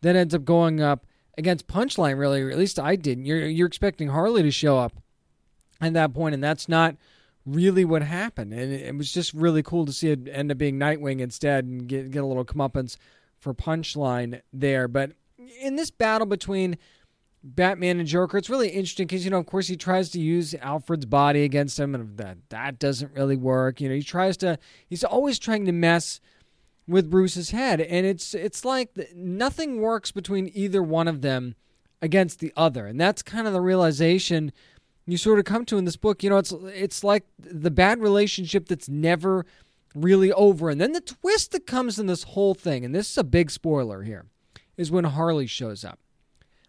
that ends up going up against Punchline, really, at least I didn't. You're you're expecting Harley to show up at that point, and that's not really what happened. And it, was just really cool to see it end up being Nightwing instead and get get a little comeuppance for Punchline there. But in this battle between Batman and Joker. It's really interesting because you know, of course, he tries to use Alfred's body against him, and that that doesn't really work. You know, he tries to. He's always trying to mess with Bruce's head, and it's it's like nothing works between either one of them against the other, and that's kind of the realization you sort of come to in this book. You know, it's it's like the bad relationship that's never really over, and then the twist that comes in this whole thing, and this is a big spoiler here, is when Harley shows up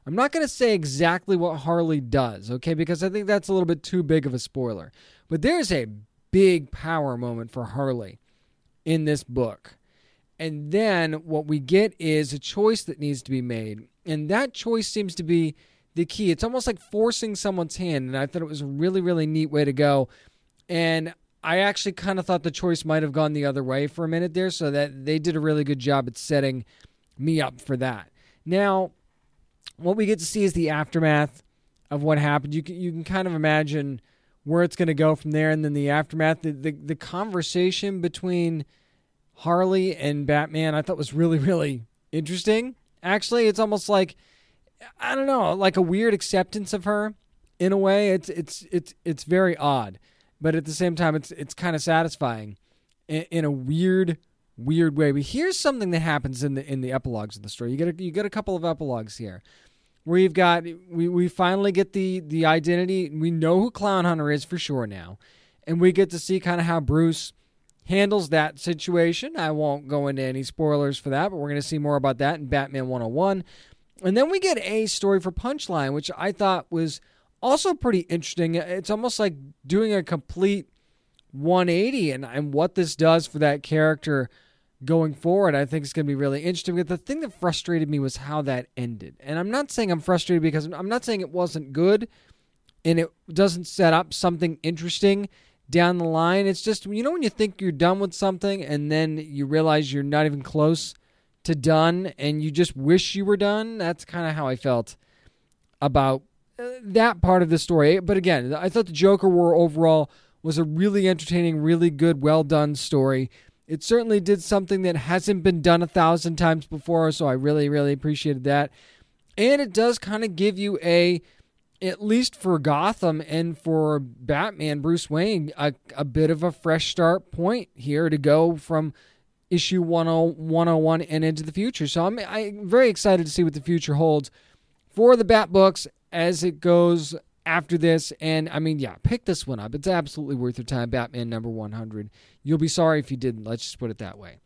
I'm not going to say exactly what Harley does, okay, because I think that's a little bit too big of a spoiler. But there's a big power moment for Harley in this book. And then what we get is a choice that needs to be made. And that choice seems to be the key. It's almost like forcing someone's hand. And I thought it was a really, really neat way to go. And I actually kind of thought the choice might have gone the other way for a minute there. So that they did a really good job at setting me up for that. Now, what we get to see is the aftermath of what happened. You can you can kind of imagine where it's going to go from there, and then the aftermath, the, the the conversation between Harley and Batman, I thought was really really interesting. Actually, it's almost like I don't know, like a weird acceptance of her in a way. It's it's it's it's very odd, but at the same time, it's it's kind of satisfying in, in a weird weird way. But here's something that happens in the in the epilogues of the story. You get a, you get a couple of epilogues here. Where you've got we, we finally get the the identity. We know who Clown Hunter is for sure now, and we get to see kind of how Bruce handles that situation. I won't go into any spoilers for that, but we're going to see more about that in Batman 101. And then we get a story for Punchline, which I thought was also pretty interesting. It's almost like doing a complete 180 and, and what this does for that character going forward, I think it's going to be really interesting. But the thing that frustrated me was how that ended. And I'm not saying I'm frustrated because I'm not saying it wasn't good and it doesn't set up something interesting down the line. It's just, you know, when you think you're done with something and then you realize you're not even close to done and you just wish you were done. That's kind of how I felt about uh, that part of the story. But again, I thought the Joker War overall was a really entertaining, really good, well done story it certainly did something that hasn't been done a thousand times before, so I really, really appreciated that. And it does kind of give you a, at least for Gotham and for Batman, Bruce Wayne, a, a bit of a fresh start point here to go from issue 101 and into the future. So I'm, I'm very excited to see what the future holds for the Bat books as it goes after this. And I mean, yeah, pick this one up. It's absolutely worth your time. Batman number 100. You'll be sorry if you didn't. Let's just put it that way.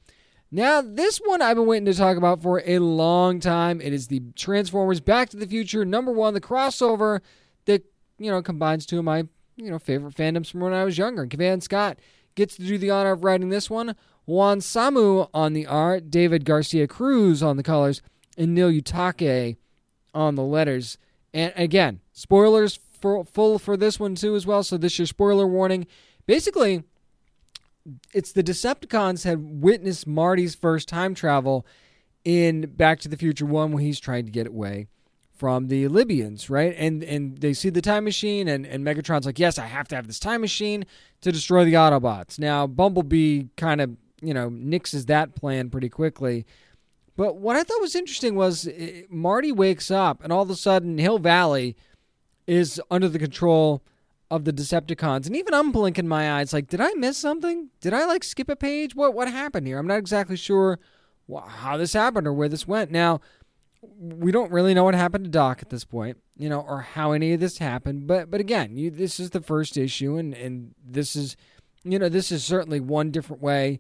Now, this one I've been waiting to talk about for a long time. It is the Transformers Back to the Future number one, the crossover that, you know, combines two of my, you know, favorite fandoms from when I was younger. And Cavan Scott gets to do the honor of writing this one. Juan Samu on the art, David Garcia Cruz on the colors, and Neil Uyetake on the letters. And again, spoilers for, full for this one too as well. So this is your spoiler warning. Basically, it's the Decepticons had witnessed Marty's first time travel in Back to the Future One when he's trying to get away from the Libyans, right? And and they see the time machine, and, and Megatron's like, Yes, I have to have this time machine to destroy the Autobots. Now, Bumblebee kind of you know, nixes that plan pretty quickly. But what I thought was interesting was eh, Marty wakes up, and all of a sudden, Hill Valley is under the control of the Decepticons. And even I'm blinking my eyes, like, did I miss something? Did I like skip a page? What what happened here? I'm not exactly sure how this happened or where this went. Now, we don't really know what happened to Doc at this point, you know, or how any of this happened. But but again, you, this is the first issue, and and this is, you know, this is certainly one different way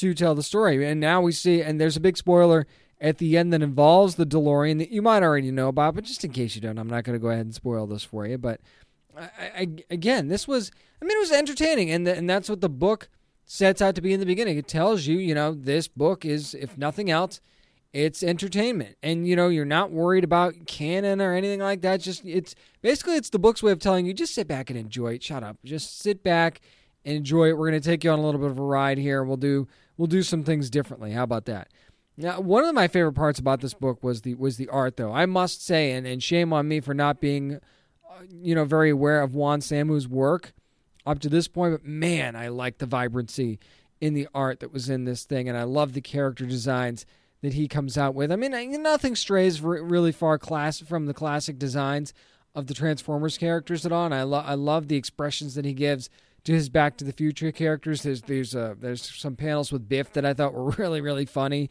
to tell the story. And now we see, and there's a big spoiler at the end that involves the DeLorean that you might already know about, but just in case you don't, I'm not going to go ahead and spoil this for you. But I, I, again, this was, I mean, it was entertaining, and the, and that's what the book sets out to be in the beginning. It tells you, you know, this book is, if nothing else, it's entertainment, and you know, you're not worried about canon or anything like that. Just it's basically it's the book's way of telling you just sit back and enjoy it. Shut up, just sit back and enjoy it. We're going to take you on a little bit of a ride here. We'll do we'll do some things differently. How about that? Now, one of my favorite parts about this book was the was the art, though. I must say, and, and shame on me for not being, uh, you know, very aware of Juan Samu's work up to this point. But man, I like the vibrancy in the art that was in this thing, and I love the character designs that he comes out with. I mean, nothing strays really far class from the classic designs of the Transformers characters at all. And I love I love the expressions that he gives to his Back to the Future characters. There's there's uh, there's some panels with Biff that I thought were really really funny,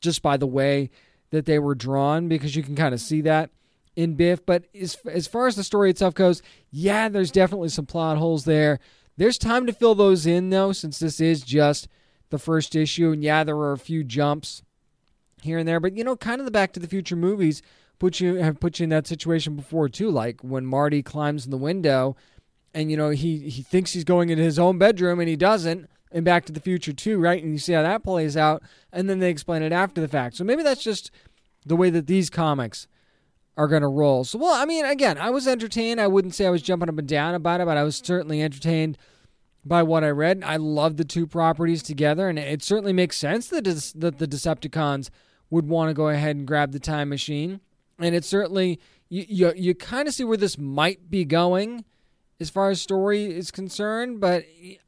just by the way that they were drawn because you can kind of see that in Biff. But as as far as the story itself goes, yeah, there's definitely some plot holes there. There's time to fill those in though, since this is just the first issue, and yeah, there were a few jumps here and there. But you know, kind of the Back to the Future movies put you have put you in that situation before too. Like when Marty climbs in the window and you know he he thinks he's going into his own bedroom and he doesn't and Back to the Future too, right? And you see how that plays out, and then they explain it after the fact. So maybe that's just the way that these comics are going to roll. So, well, I mean, again, I was entertained. I wouldn't say I was jumping up and down about it, but I was certainly entertained by what I read. I love the two properties together, and it certainly makes sense that, that the Decepticons would want to go ahead and grab the time machine. And it certainly, you, you, you kind of see where this might be going as far as story is concerned, but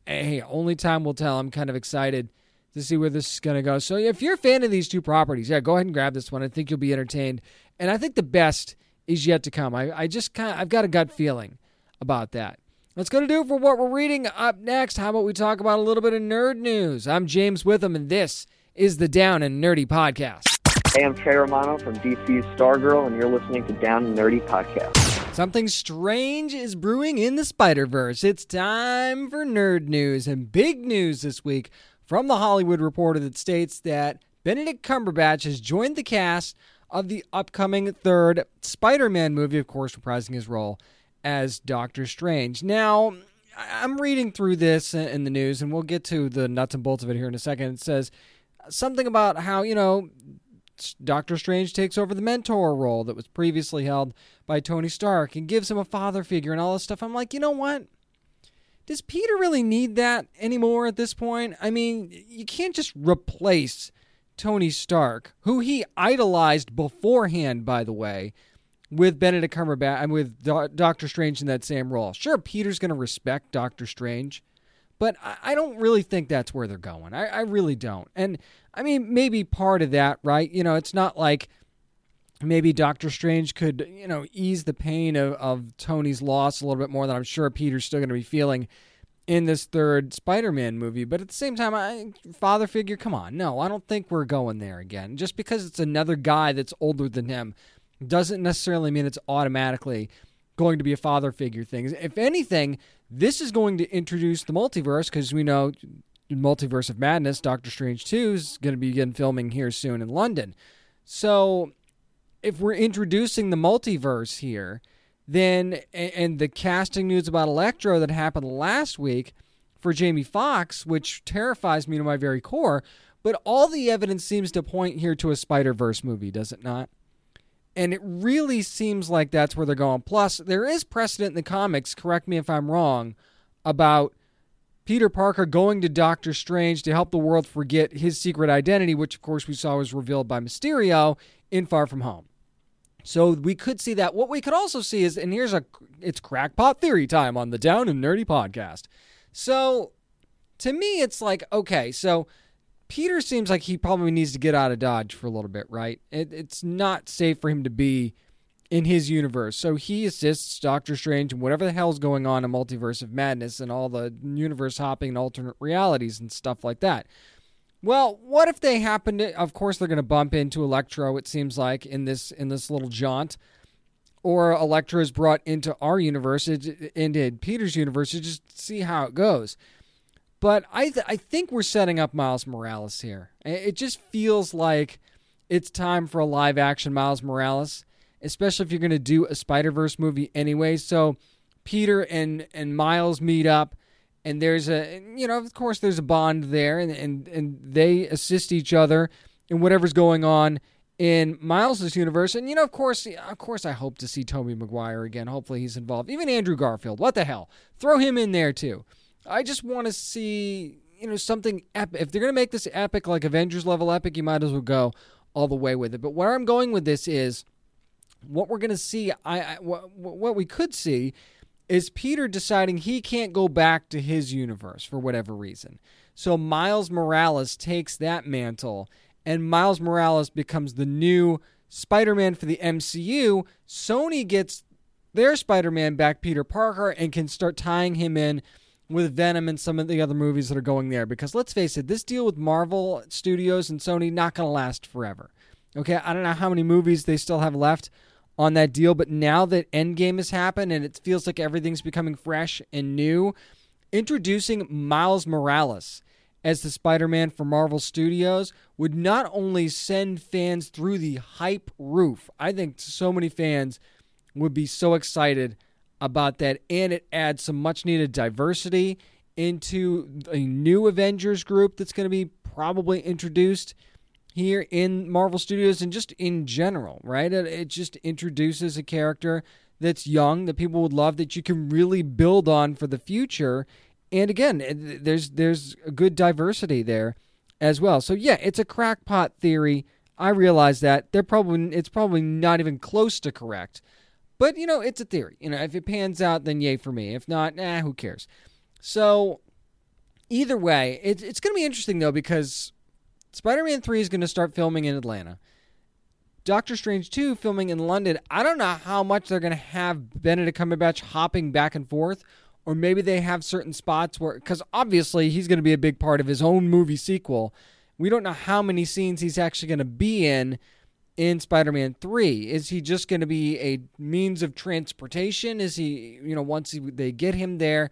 hey, only time will tell. I'm kind of excited to see where this is going to go. So if you're a fan of these two properties, yeah, go ahead and grab this one. I think you'll be entertained, and I think the best is yet to come. I, I just kind of, I've got a gut feeling about that. That's going to do for what we're reading. Up next, how about we talk about a little bit of nerd news? I'm James Witham, and this is the Down and Nerdy Podcast. Hey, I'm Trae Romano from DC's Stargirl, and you're listening to Down and Nerdy Podcast. Something strange is brewing in the Spider Verse. It's time for nerd news, and big news this week from the Hollywood Reporter that states that Benedict Cumberbatch has joined the cast of the upcoming third Spider Man movie, of course, reprising his role as Doctor Strange. Now, I'm reading through this in the news, and we'll get to the nuts and bolts of it here in a second. It says something about how, you know, Doctor Strange takes over the mentor role that was previously held by Tony Stark and gives him a father figure and all this stuff. I'm like, you know what? Does Peter really need that anymore at this point? I mean, you can't just replace Tony Stark, who he idolized beforehand, by the way, with Benedict Cumberbatch and with Do- Doctor Strange in that same role. Sure, Peter's going to respect Doctor Strange, but I, don't really think that's where they're going. I, I really don't. And I mean, maybe part of that, right? You know, it's not like maybe Doctor Strange could, you know, ease the pain of, of Tony's loss a little bit more than I'm sure Peter's still going to be feeling in this third Spider-Man movie. But at the same time, I, father figure, come on, no, I don't think we're going there again. Just because it's another guy that's older than him doesn't necessarily mean it's automatically going to be a father figure thing. If anything, this is going to introduce the multiverse because we know Multiverse of Madness, Doctor Strange 2 is going to begin filming here soon in London. So if we're introducing the multiverse here, then and the casting news about Electro that happened last week for Jamie Foxx, which terrifies me to my very core, but all the evidence seems to point here to a Spider-Verse movie, does it not? And it really seems like that's where they're going. Plus, there is precedent in the comics, correct me if I'm wrong, about Peter Parker going to Doctor Strange to help the world forget his secret identity, which of course we saw was revealed by Mysterio in Far From Home. So we could see that. What we could also see is, and here's a, it's crackpot theory time on the Down and Nerdy podcast. So to me, it's like, okay, so Peter seems like he probably needs to get out of Dodge for a little bit, right? It, it's not safe for him to be in his universe. So he assists Doctor Strange and whatever the hell's going on in Multiverse of Madness and all the universe hopping and alternate realities and stuff like that. Well, what if they happen to of course they're going to bump into Electro it seems like in this in this little jaunt or Electro is brought into our universe into Peter's universe to just see how it goes. But I th- I think we're setting up Miles Morales here. It just feels like it's time for a live action Miles Morales, especially if you're going to do a Spider Verse movie anyway. So Peter and and Miles meet up, and there's a you know of course there's a bond there, and and and they assist each other in whatever's going on in Miles's universe. And you know, of course, of course, I hope to see Tobey Maguire again. Hopefully, he's involved. Even Andrew Garfield. What the hell? Throw him in there too. I just want to see, you know, something epic. If they're going to make this epic, like Avengers level epic, you might as well go all the way with it. But where I'm going with this is what we're going to see. I, I what, what we could see is Peter deciding he can't go back to his universe for whatever reason. So Miles Morales takes that mantle, and Miles Morales becomes the new Spider Man for the MCU. Sony gets their Spider Man back, Peter Parker, and can start tying him in with Venom and some of the other movies that are going there. Because let's face it, this deal with Marvel Studios and Sony not going to last forever. Okay, I don't know how many movies they still have left on that deal, but now that Endgame has happened and it feels like everything's becoming fresh and new, introducing Miles Morales as the Spider Man for Marvel Studios would not only send fans through the hype roof, I think so many fans would be so excited about that, and it adds some much needed diversity into a new Avengers group that's going to be probably introduced here in Marvel Studios and just in general, right? It, it, just introduces a character that's young that people would love that you can really build on for the future. And again, there's there's a good diversity there as well. So yeah, it's a crackpot theory. I realize that they're probably it's probably not even close to correct. But, you know, it's a theory. You know, if it pans out, then yay for me. If not, nah, who cares? So, either way, it, it's going to be interesting, though, because Spider Man 3 is going to start filming in Atlanta. Doctor Strange 2 filming in London. I don't know how much they're going to have Benedict Cumberbatch hopping back and forth, or maybe they have certain spots where, because obviously he's going to be a big part of his own movie sequel. We don't know how many scenes he's actually going to be in in Spider-Man 3? Is he just going to be a means of transportation? Is he, you know, once he, they get him there?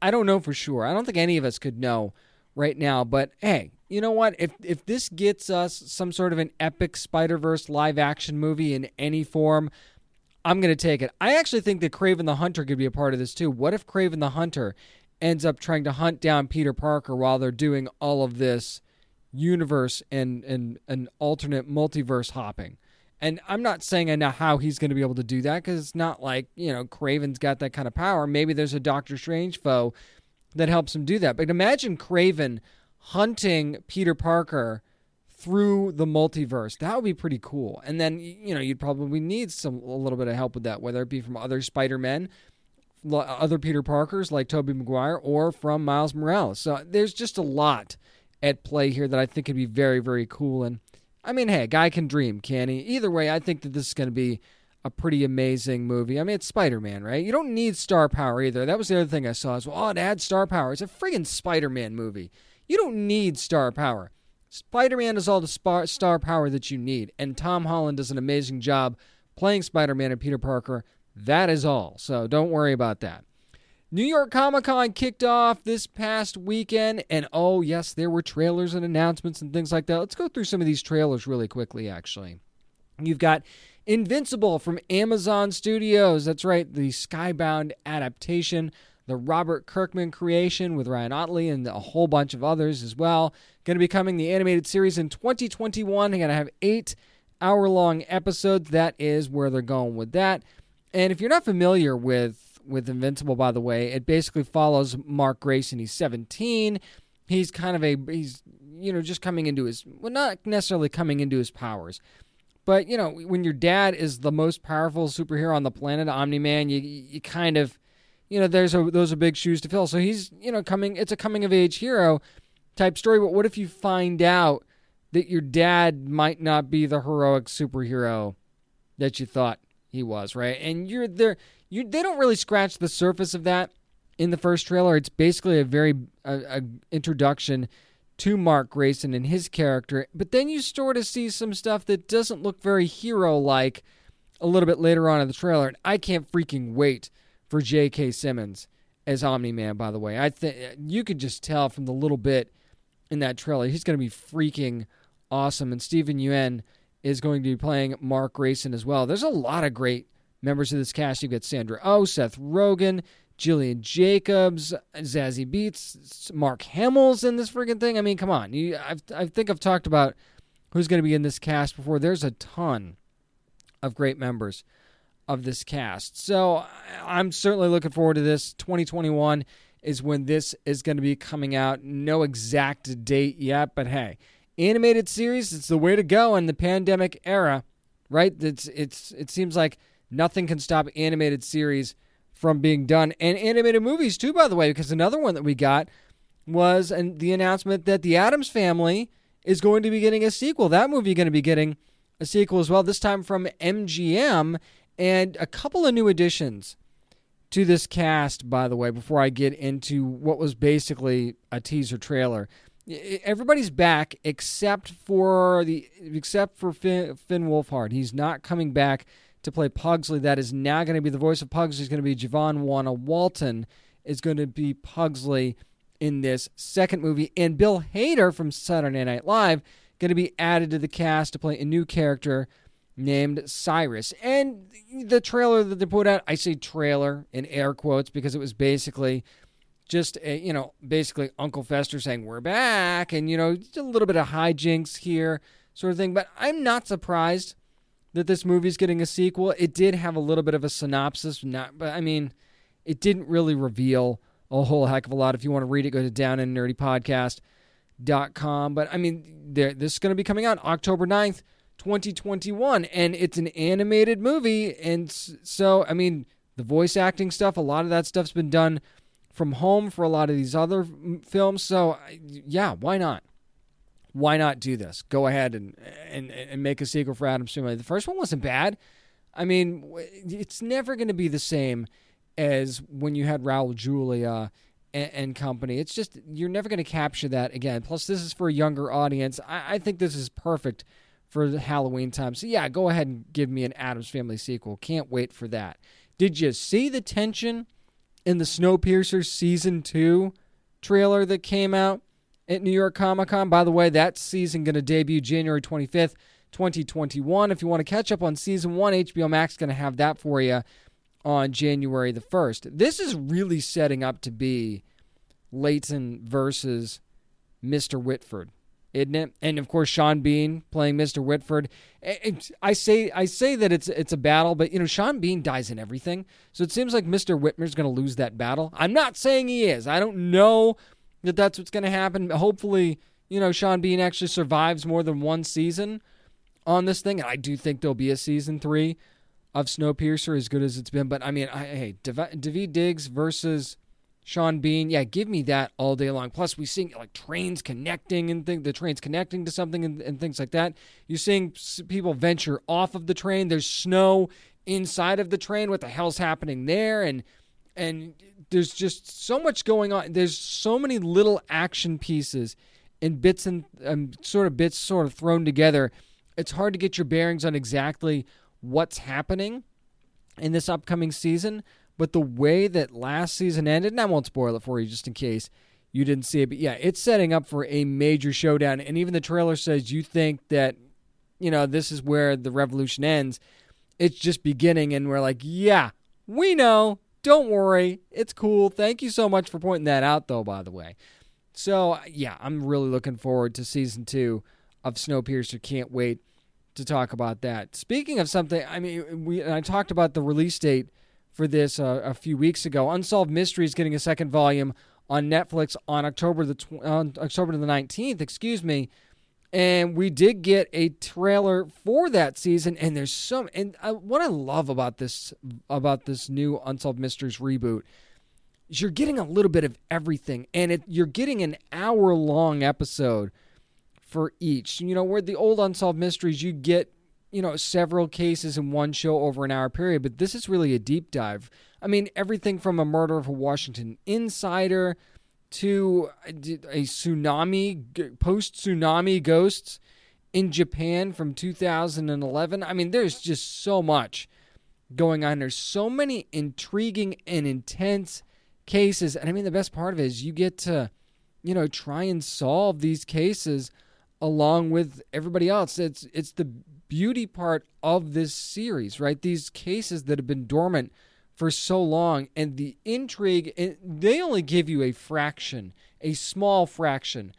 I don't know for sure. I don't think any of us could know right now, but hey, you know what? If if this gets us some sort of an epic Spider-Verse live action movie in any form, I'm going to take it. I actually think that Kraven the Hunter could be a part of this too. What if Kraven the Hunter ends up trying to hunt down Peter Parker while they're doing all of this universe and and an alternate multiverse hopping. And I'm not saying I know how he's going to be able to do that because it's not like, you know, Kraven's got that kind of power. Maybe there's a Doctor Strange foe that helps him do that. But imagine Craven hunting Peter Parker through the multiverse. That would be pretty cool. And then, you know, you'd probably need some a little bit of help with that, whether it be from other Spider-Men, other Peter Parkers like Tobey Maguire, or from Miles Morales. So there's just a lot at play here that I think could be very, very cool. And I mean, hey, a guy can dream, can he? Either way, I think that this is going to be a pretty amazing movie. I mean, it's Spider Man, right? You don't need star power either. That was the other thing I saw as well. Oh, it adds star power. It's a friggin' Spider Man movie. You don't need star power. Spider Man is all the star power that you need. And Tom Holland does an amazing job playing Spider Man and Peter Parker. That is all. So don't worry about that. New York Comic Con kicked off this past weekend, and oh, yes, there were trailers and announcements and things like that. Let's go through some of these trailers really quickly, actually. You've got Invincible from Amazon Studios. That's right, the Skybound adaptation, the Robert Kirkman creation with Ryan Ottley and a whole bunch of others as well. Going to be coming the animated series in 2021. They're Going to have eight hour long episodes. That is where they're going with that. And if you're not familiar with with Invincible, by the way. It basically follows Mark Grayson. He's 17. He's kind of a he's you know just coming into his well not necessarily coming into his powers, but you know when your dad is the most powerful superhero on the planet, Omni Man, you you kind of you know there's a those are big shoes to fill. So he's you know coming. It's a coming of age hero type story. But what if you find out that your dad might not be the heroic superhero that you thought he was, right? And you're there. You they don't really scratch the surface of that in the first trailer. It's basically a very a, a introduction to Mark Grayson and his character, but then you sort of see some stuff that doesn't look very hero like a little bit later on in the trailer. And I can't freaking wait for J.K. Simmons as Omni Man. By the way, I think you could just tell from the little bit in that trailer he's going to be freaking awesome. And Steven Yeun is going to be playing Mark Grayson as well. There's a lot of great members of this cast. You've got Sandra Oh, Seth Rogen, Gillian Jacobs, Zazie Beetz, Mark Hamill's in this freaking thing. I mean, come on. You, I've, I think I've talked about who's going to be in this cast before. There's a ton of great members of this cast. So I'm certainly looking forward to this. 2021 is when this is going to be coming out. No exact date yet, but hey, animated series, it's the way to go in the pandemic era, right? It's it's it seems like nothing can stop animated series from being done. And animated movies, too, by the way, because another one that we got was an, the announcement that The Addams Family is going to be getting a sequel. That movie going to be getting a sequel as well, this time from MGM, and a couple of new additions to this cast, by the way, before I get into what was basically a teaser trailer. Everybody's back except for the except for Finn, Finn Wolfhard. He's not coming back to play Pugsley. That is now going to be the voice of Pugsley. Is going to be Javon Wanna Walton. Is going to be Pugsley in this second movie, and Bill Hader from Saturday Night Live going to be added to the cast to play a new character named Cyrus. And the trailer that they put out, I say trailer in air quotes because it was basically just a, you know basically Uncle Fester saying we're back, and you know a little bit of hijinks here, sort of thing. But I'm not surprised that this movie's getting a sequel. It did have a little bit of a synopsis, not, but I mean, it didn't really reveal a whole heck of a lot. If you want to read it, go to downandnerdypodcast.com. But I mean, this is going to be coming out October 9th, 2021, and it's an animated movie. And so, I mean, the voice acting stuff, a lot of that stuff's been done from home for a lot of these other films. So, yeah, why not? Why not do this? Go ahead and and and make a sequel for Addams Family. The first one wasn't bad. I mean, it's never going to be the same as when you had Raul Julia and, and company. It's just you're never going to capture that again. Plus, this is for a younger audience. I, I think this is perfect for Halloween time. So yeah, go ahead and give me an Addams Family sequel. Can't wait for that. Did you see the tension in the Snowpiercer season two trailer that came out? At New York Comic Con. By the way, that season going to debut January 25th, 2021. If you want to catch up on season one, HBO Max is going to have that for you on January the 1st. This is really setting up to be Layton versus Mr. Wilford, isn't it? And of course, Sean Bean playing Mr. Wilford. I say I say that it's it's a battle, but you know Sean Bean dies in everything, so it seems like Mr. Wilford's going to lose that battle. I'm not saying he is. I don't know that that's what's going to happen. Hopefully, you know, Sean Bean actually survives more than one season on this thing. And I do think there'll be a season three of Snowpiercer as good as it's been. But I mean, I, hey, Daveed Diggs versus Sean Bean, yeah, give me that all day long. Plus, we see like trains connecting and think the trains connecting to something and, and things like that. You're seeing people venture off of the train. There's snow inside of the train. What the hell's happening there? And and there's just so much going on. There's so many little action pieces and bits and um, sort of bits sort of thrown together. It's hard to get your bearings on exactly what's happening in this upcoming season. But the way that last season ended, and I won't spoil it for you just in case you didn't see it, but yeah, it's setting up for a major showdown. And even the trailer says you think that, you know, this is where the revolution ends. It's just beginning, and we're like, yeah, we know don't worry, it's cool. Thank you so much for pointing that out, though, by the way. So, yeah, I'm really looking forward to season two of Snowpiercer. Can't wait to talk about that. Speaking of something, I mean, we I talked about the release date for this uh, a few weeks ago. Unsolved Mysteries getting a second volume on Netflix on October the tw- on October the 19th, excuse me. And we did get a trailer for that season, and there's some. And I, what I love about this about this new Unsolved Mysteries reboot, is you're getting a little bit of everything, and it, you're getting an hour long episode for each. You know, where the old Unsolved Mysteries, you get, you know, several cases in one show over an hour period, but this is really a deep dive. I mean, everything from a murder of a Washington insider to a tsunami, post tsunami ghosts in Japan from 2011. I mean, there's just so much going on. There's so many intriguing and intense cases. And I mean, the best part of it is you get to, you know, try and solve these cases along with everybody else. It's it's the beauty part of this series, right? These cases that have been dormant for so long and the intrigue and they only give you a fraction, a small fraction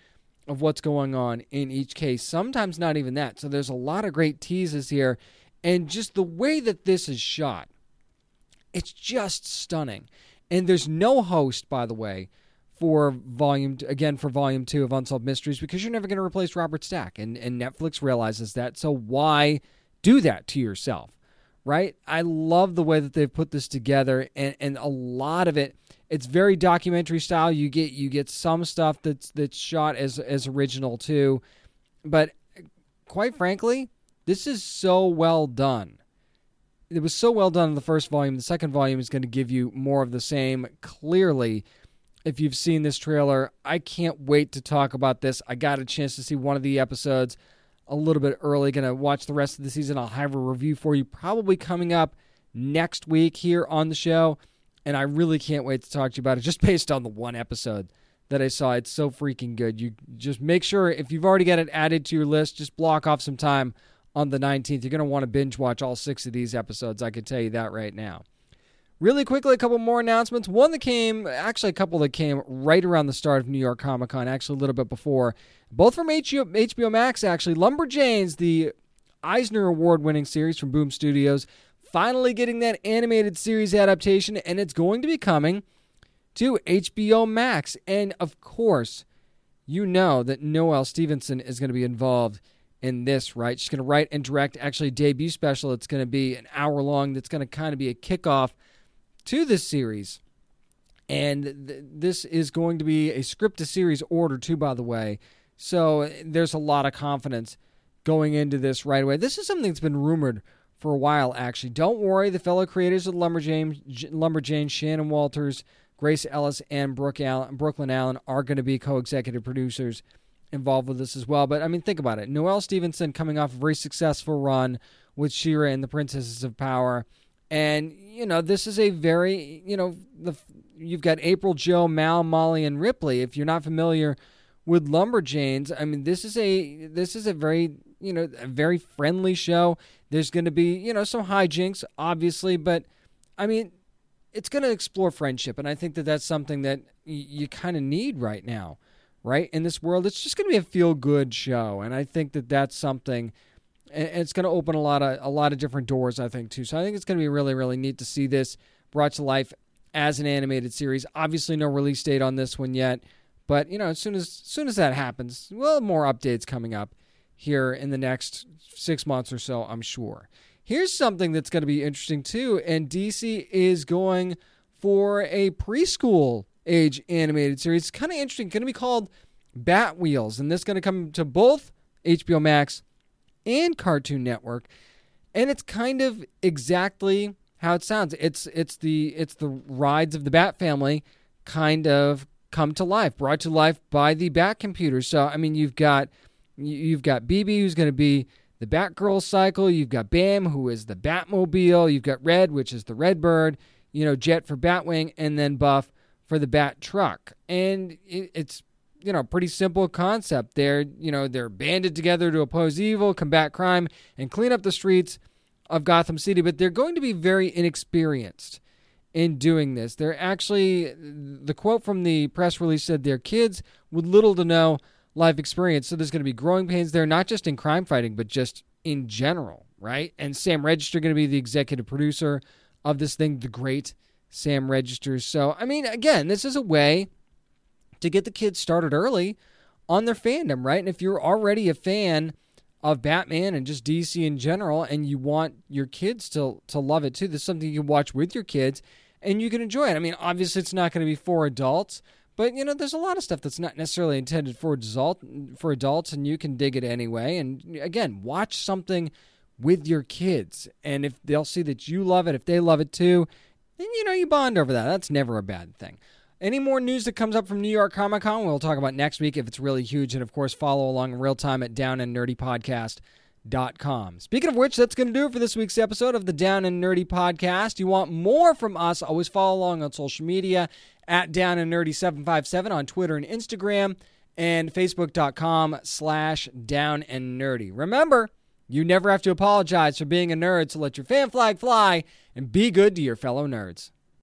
of what's going on in each case. Sometimes not even that. So there's a lot of great teases here and just the way that this is shot. It's just stunning. And there's no host by the way for volume again for volume two of Unsolved Mysteries because you're never going to replace Robert Stack, and and Netflix realizes that. So why do that to yourself, right? I love the way that they've put this together, and and a lot of it. It's very documentary style. You get you get some stuff that's that's shot as as original too, but quite frankly, this is so well done. It was so well done in the first volume. The second volume is going to give you more of the same. Clearly, if you've seen this trailer. I can't wait to talk about this. I got a chance to see one of the episodes a little bit early. Going to watch the rest of the season. I'll have a review for you probably coming up next week here on the show. And I really can't wait to talk to you about it just based on the one episode that I saw. It's so freaking good. You just make sure if you've already got it added to your list, just block off some time on the 19th. You're going to want to binge watch all six of these episodes. I can tell you that right now. Really quickly, a couple more announcements. One that came, actually, a couple that came right around the start of New York Comic Con, actually, a little bit before. Both from HBO, Max, actually. Lumberjanes, the Eisner Award winning series from Boom Studios, finally getting that animated series adaptation, and it's going to be coming to HBO Max. And of course, you know that Noelle Stevenson is going to be involved in this, right? She's going to write and direct actually a debut special. It's going to be an hour long. That's going to kind of be a kickoff to this series. And th- this is going to be a script to series order, too, by the way. So there's a lot of confidence going into this right away. This is something that's been rumored for a while, actually. Don't worry, the fellow creators of Lumberjane, Lumberjane Shannon Watters, Grace Ellis, and Brooke Allen, Brooklyn Allen are going to be co executive producers involved with this as well. But I mean, think about it. Noelle Stevenson coming off a very successful run with She-Ra and the Princesses of Power. And you know, this is a very you know the you've got April, Jo, Mal, Molly, and Ripley. If you're not familiar with Lumberjanes, I mean, this is a this is a very you know a very friendly show. There's going to be you know some hijinks, obviously, but I mean, it's going to explore friendship, and I think that that's something that y- you kind of need right now, right in this world. It's just going to be a feel good show, and I think that that's something and it's going to open a lot of a lot of different doors, I think, too. So I think it's going to be really, really neat to see this brought to life as an animated series. Obviously, no release date on this one yet, but you know, as soon as, as soon as that happens, well, more updates coming up here in the next six months or so, I'm sure. Here's something that's going to be interesting too, and DC is going for a preschool age animated series. It's kind of interesting. It's Going to be called Bat Wheels, and this is going to come to both HBO Max and Cartoon Network, and it's kind of exactly how it sounds. It's it's the it's the rides of the Bat family kind of come to life, brought to life by the Bat computer. So I mean, you've got you've got Bibi who's going to be the Batgirl cycle. You've got Bam who is the Batmobile. You've got Red which is the Redbird. You know, Jet for Batwing, and then Buff for the Bat Truck. And it, it's you know, pretty simple concept. They're, you know, they're banded together to oppose evil, combat crime, and clean up the streets of Gotham City, but they're going to be very inexperienced in doing this. They're actually, the quote from the press release said they're kids with little to no life experience. So there's going to be growing pains there, not just in crime fighting, but just in general, right? And Sam Register going to be the executive producer of this thing, the great Sam Register. So, I mean, again, this is a way to get the kids started early on their fandom, right? And if you're already a fan of Batman and just DC in general, and you want your kids to to love it too, this is something you can watch with your kids and you can enjoy it. I mean, obviously, it's not going to be for adults, but you know, there's a lot of stuff that's not necessarily intended for adult for adults, and you can dig it anyway. And again, watch something with your kids, and if they'll see that you love it, if they love it too, then you know you bond over that. That's never a bad thing. Any more news that comes up from New York Comic Con, we'll talk about next week if it's really huge, and of course, follow along in real time at Down and Nerdy Podcast com. Speaking of which, that's going to do it for this week's episode of the Down and Nerdy podcast. You want more from us? Always follow along on social media at Down and Nerdy 757 on Twitter and Instagram and Facebook.com slash Down and Nerdy. Remember, you never have to apologize for being a nerd, so let your fan flag fly and be good to your fellow nerds.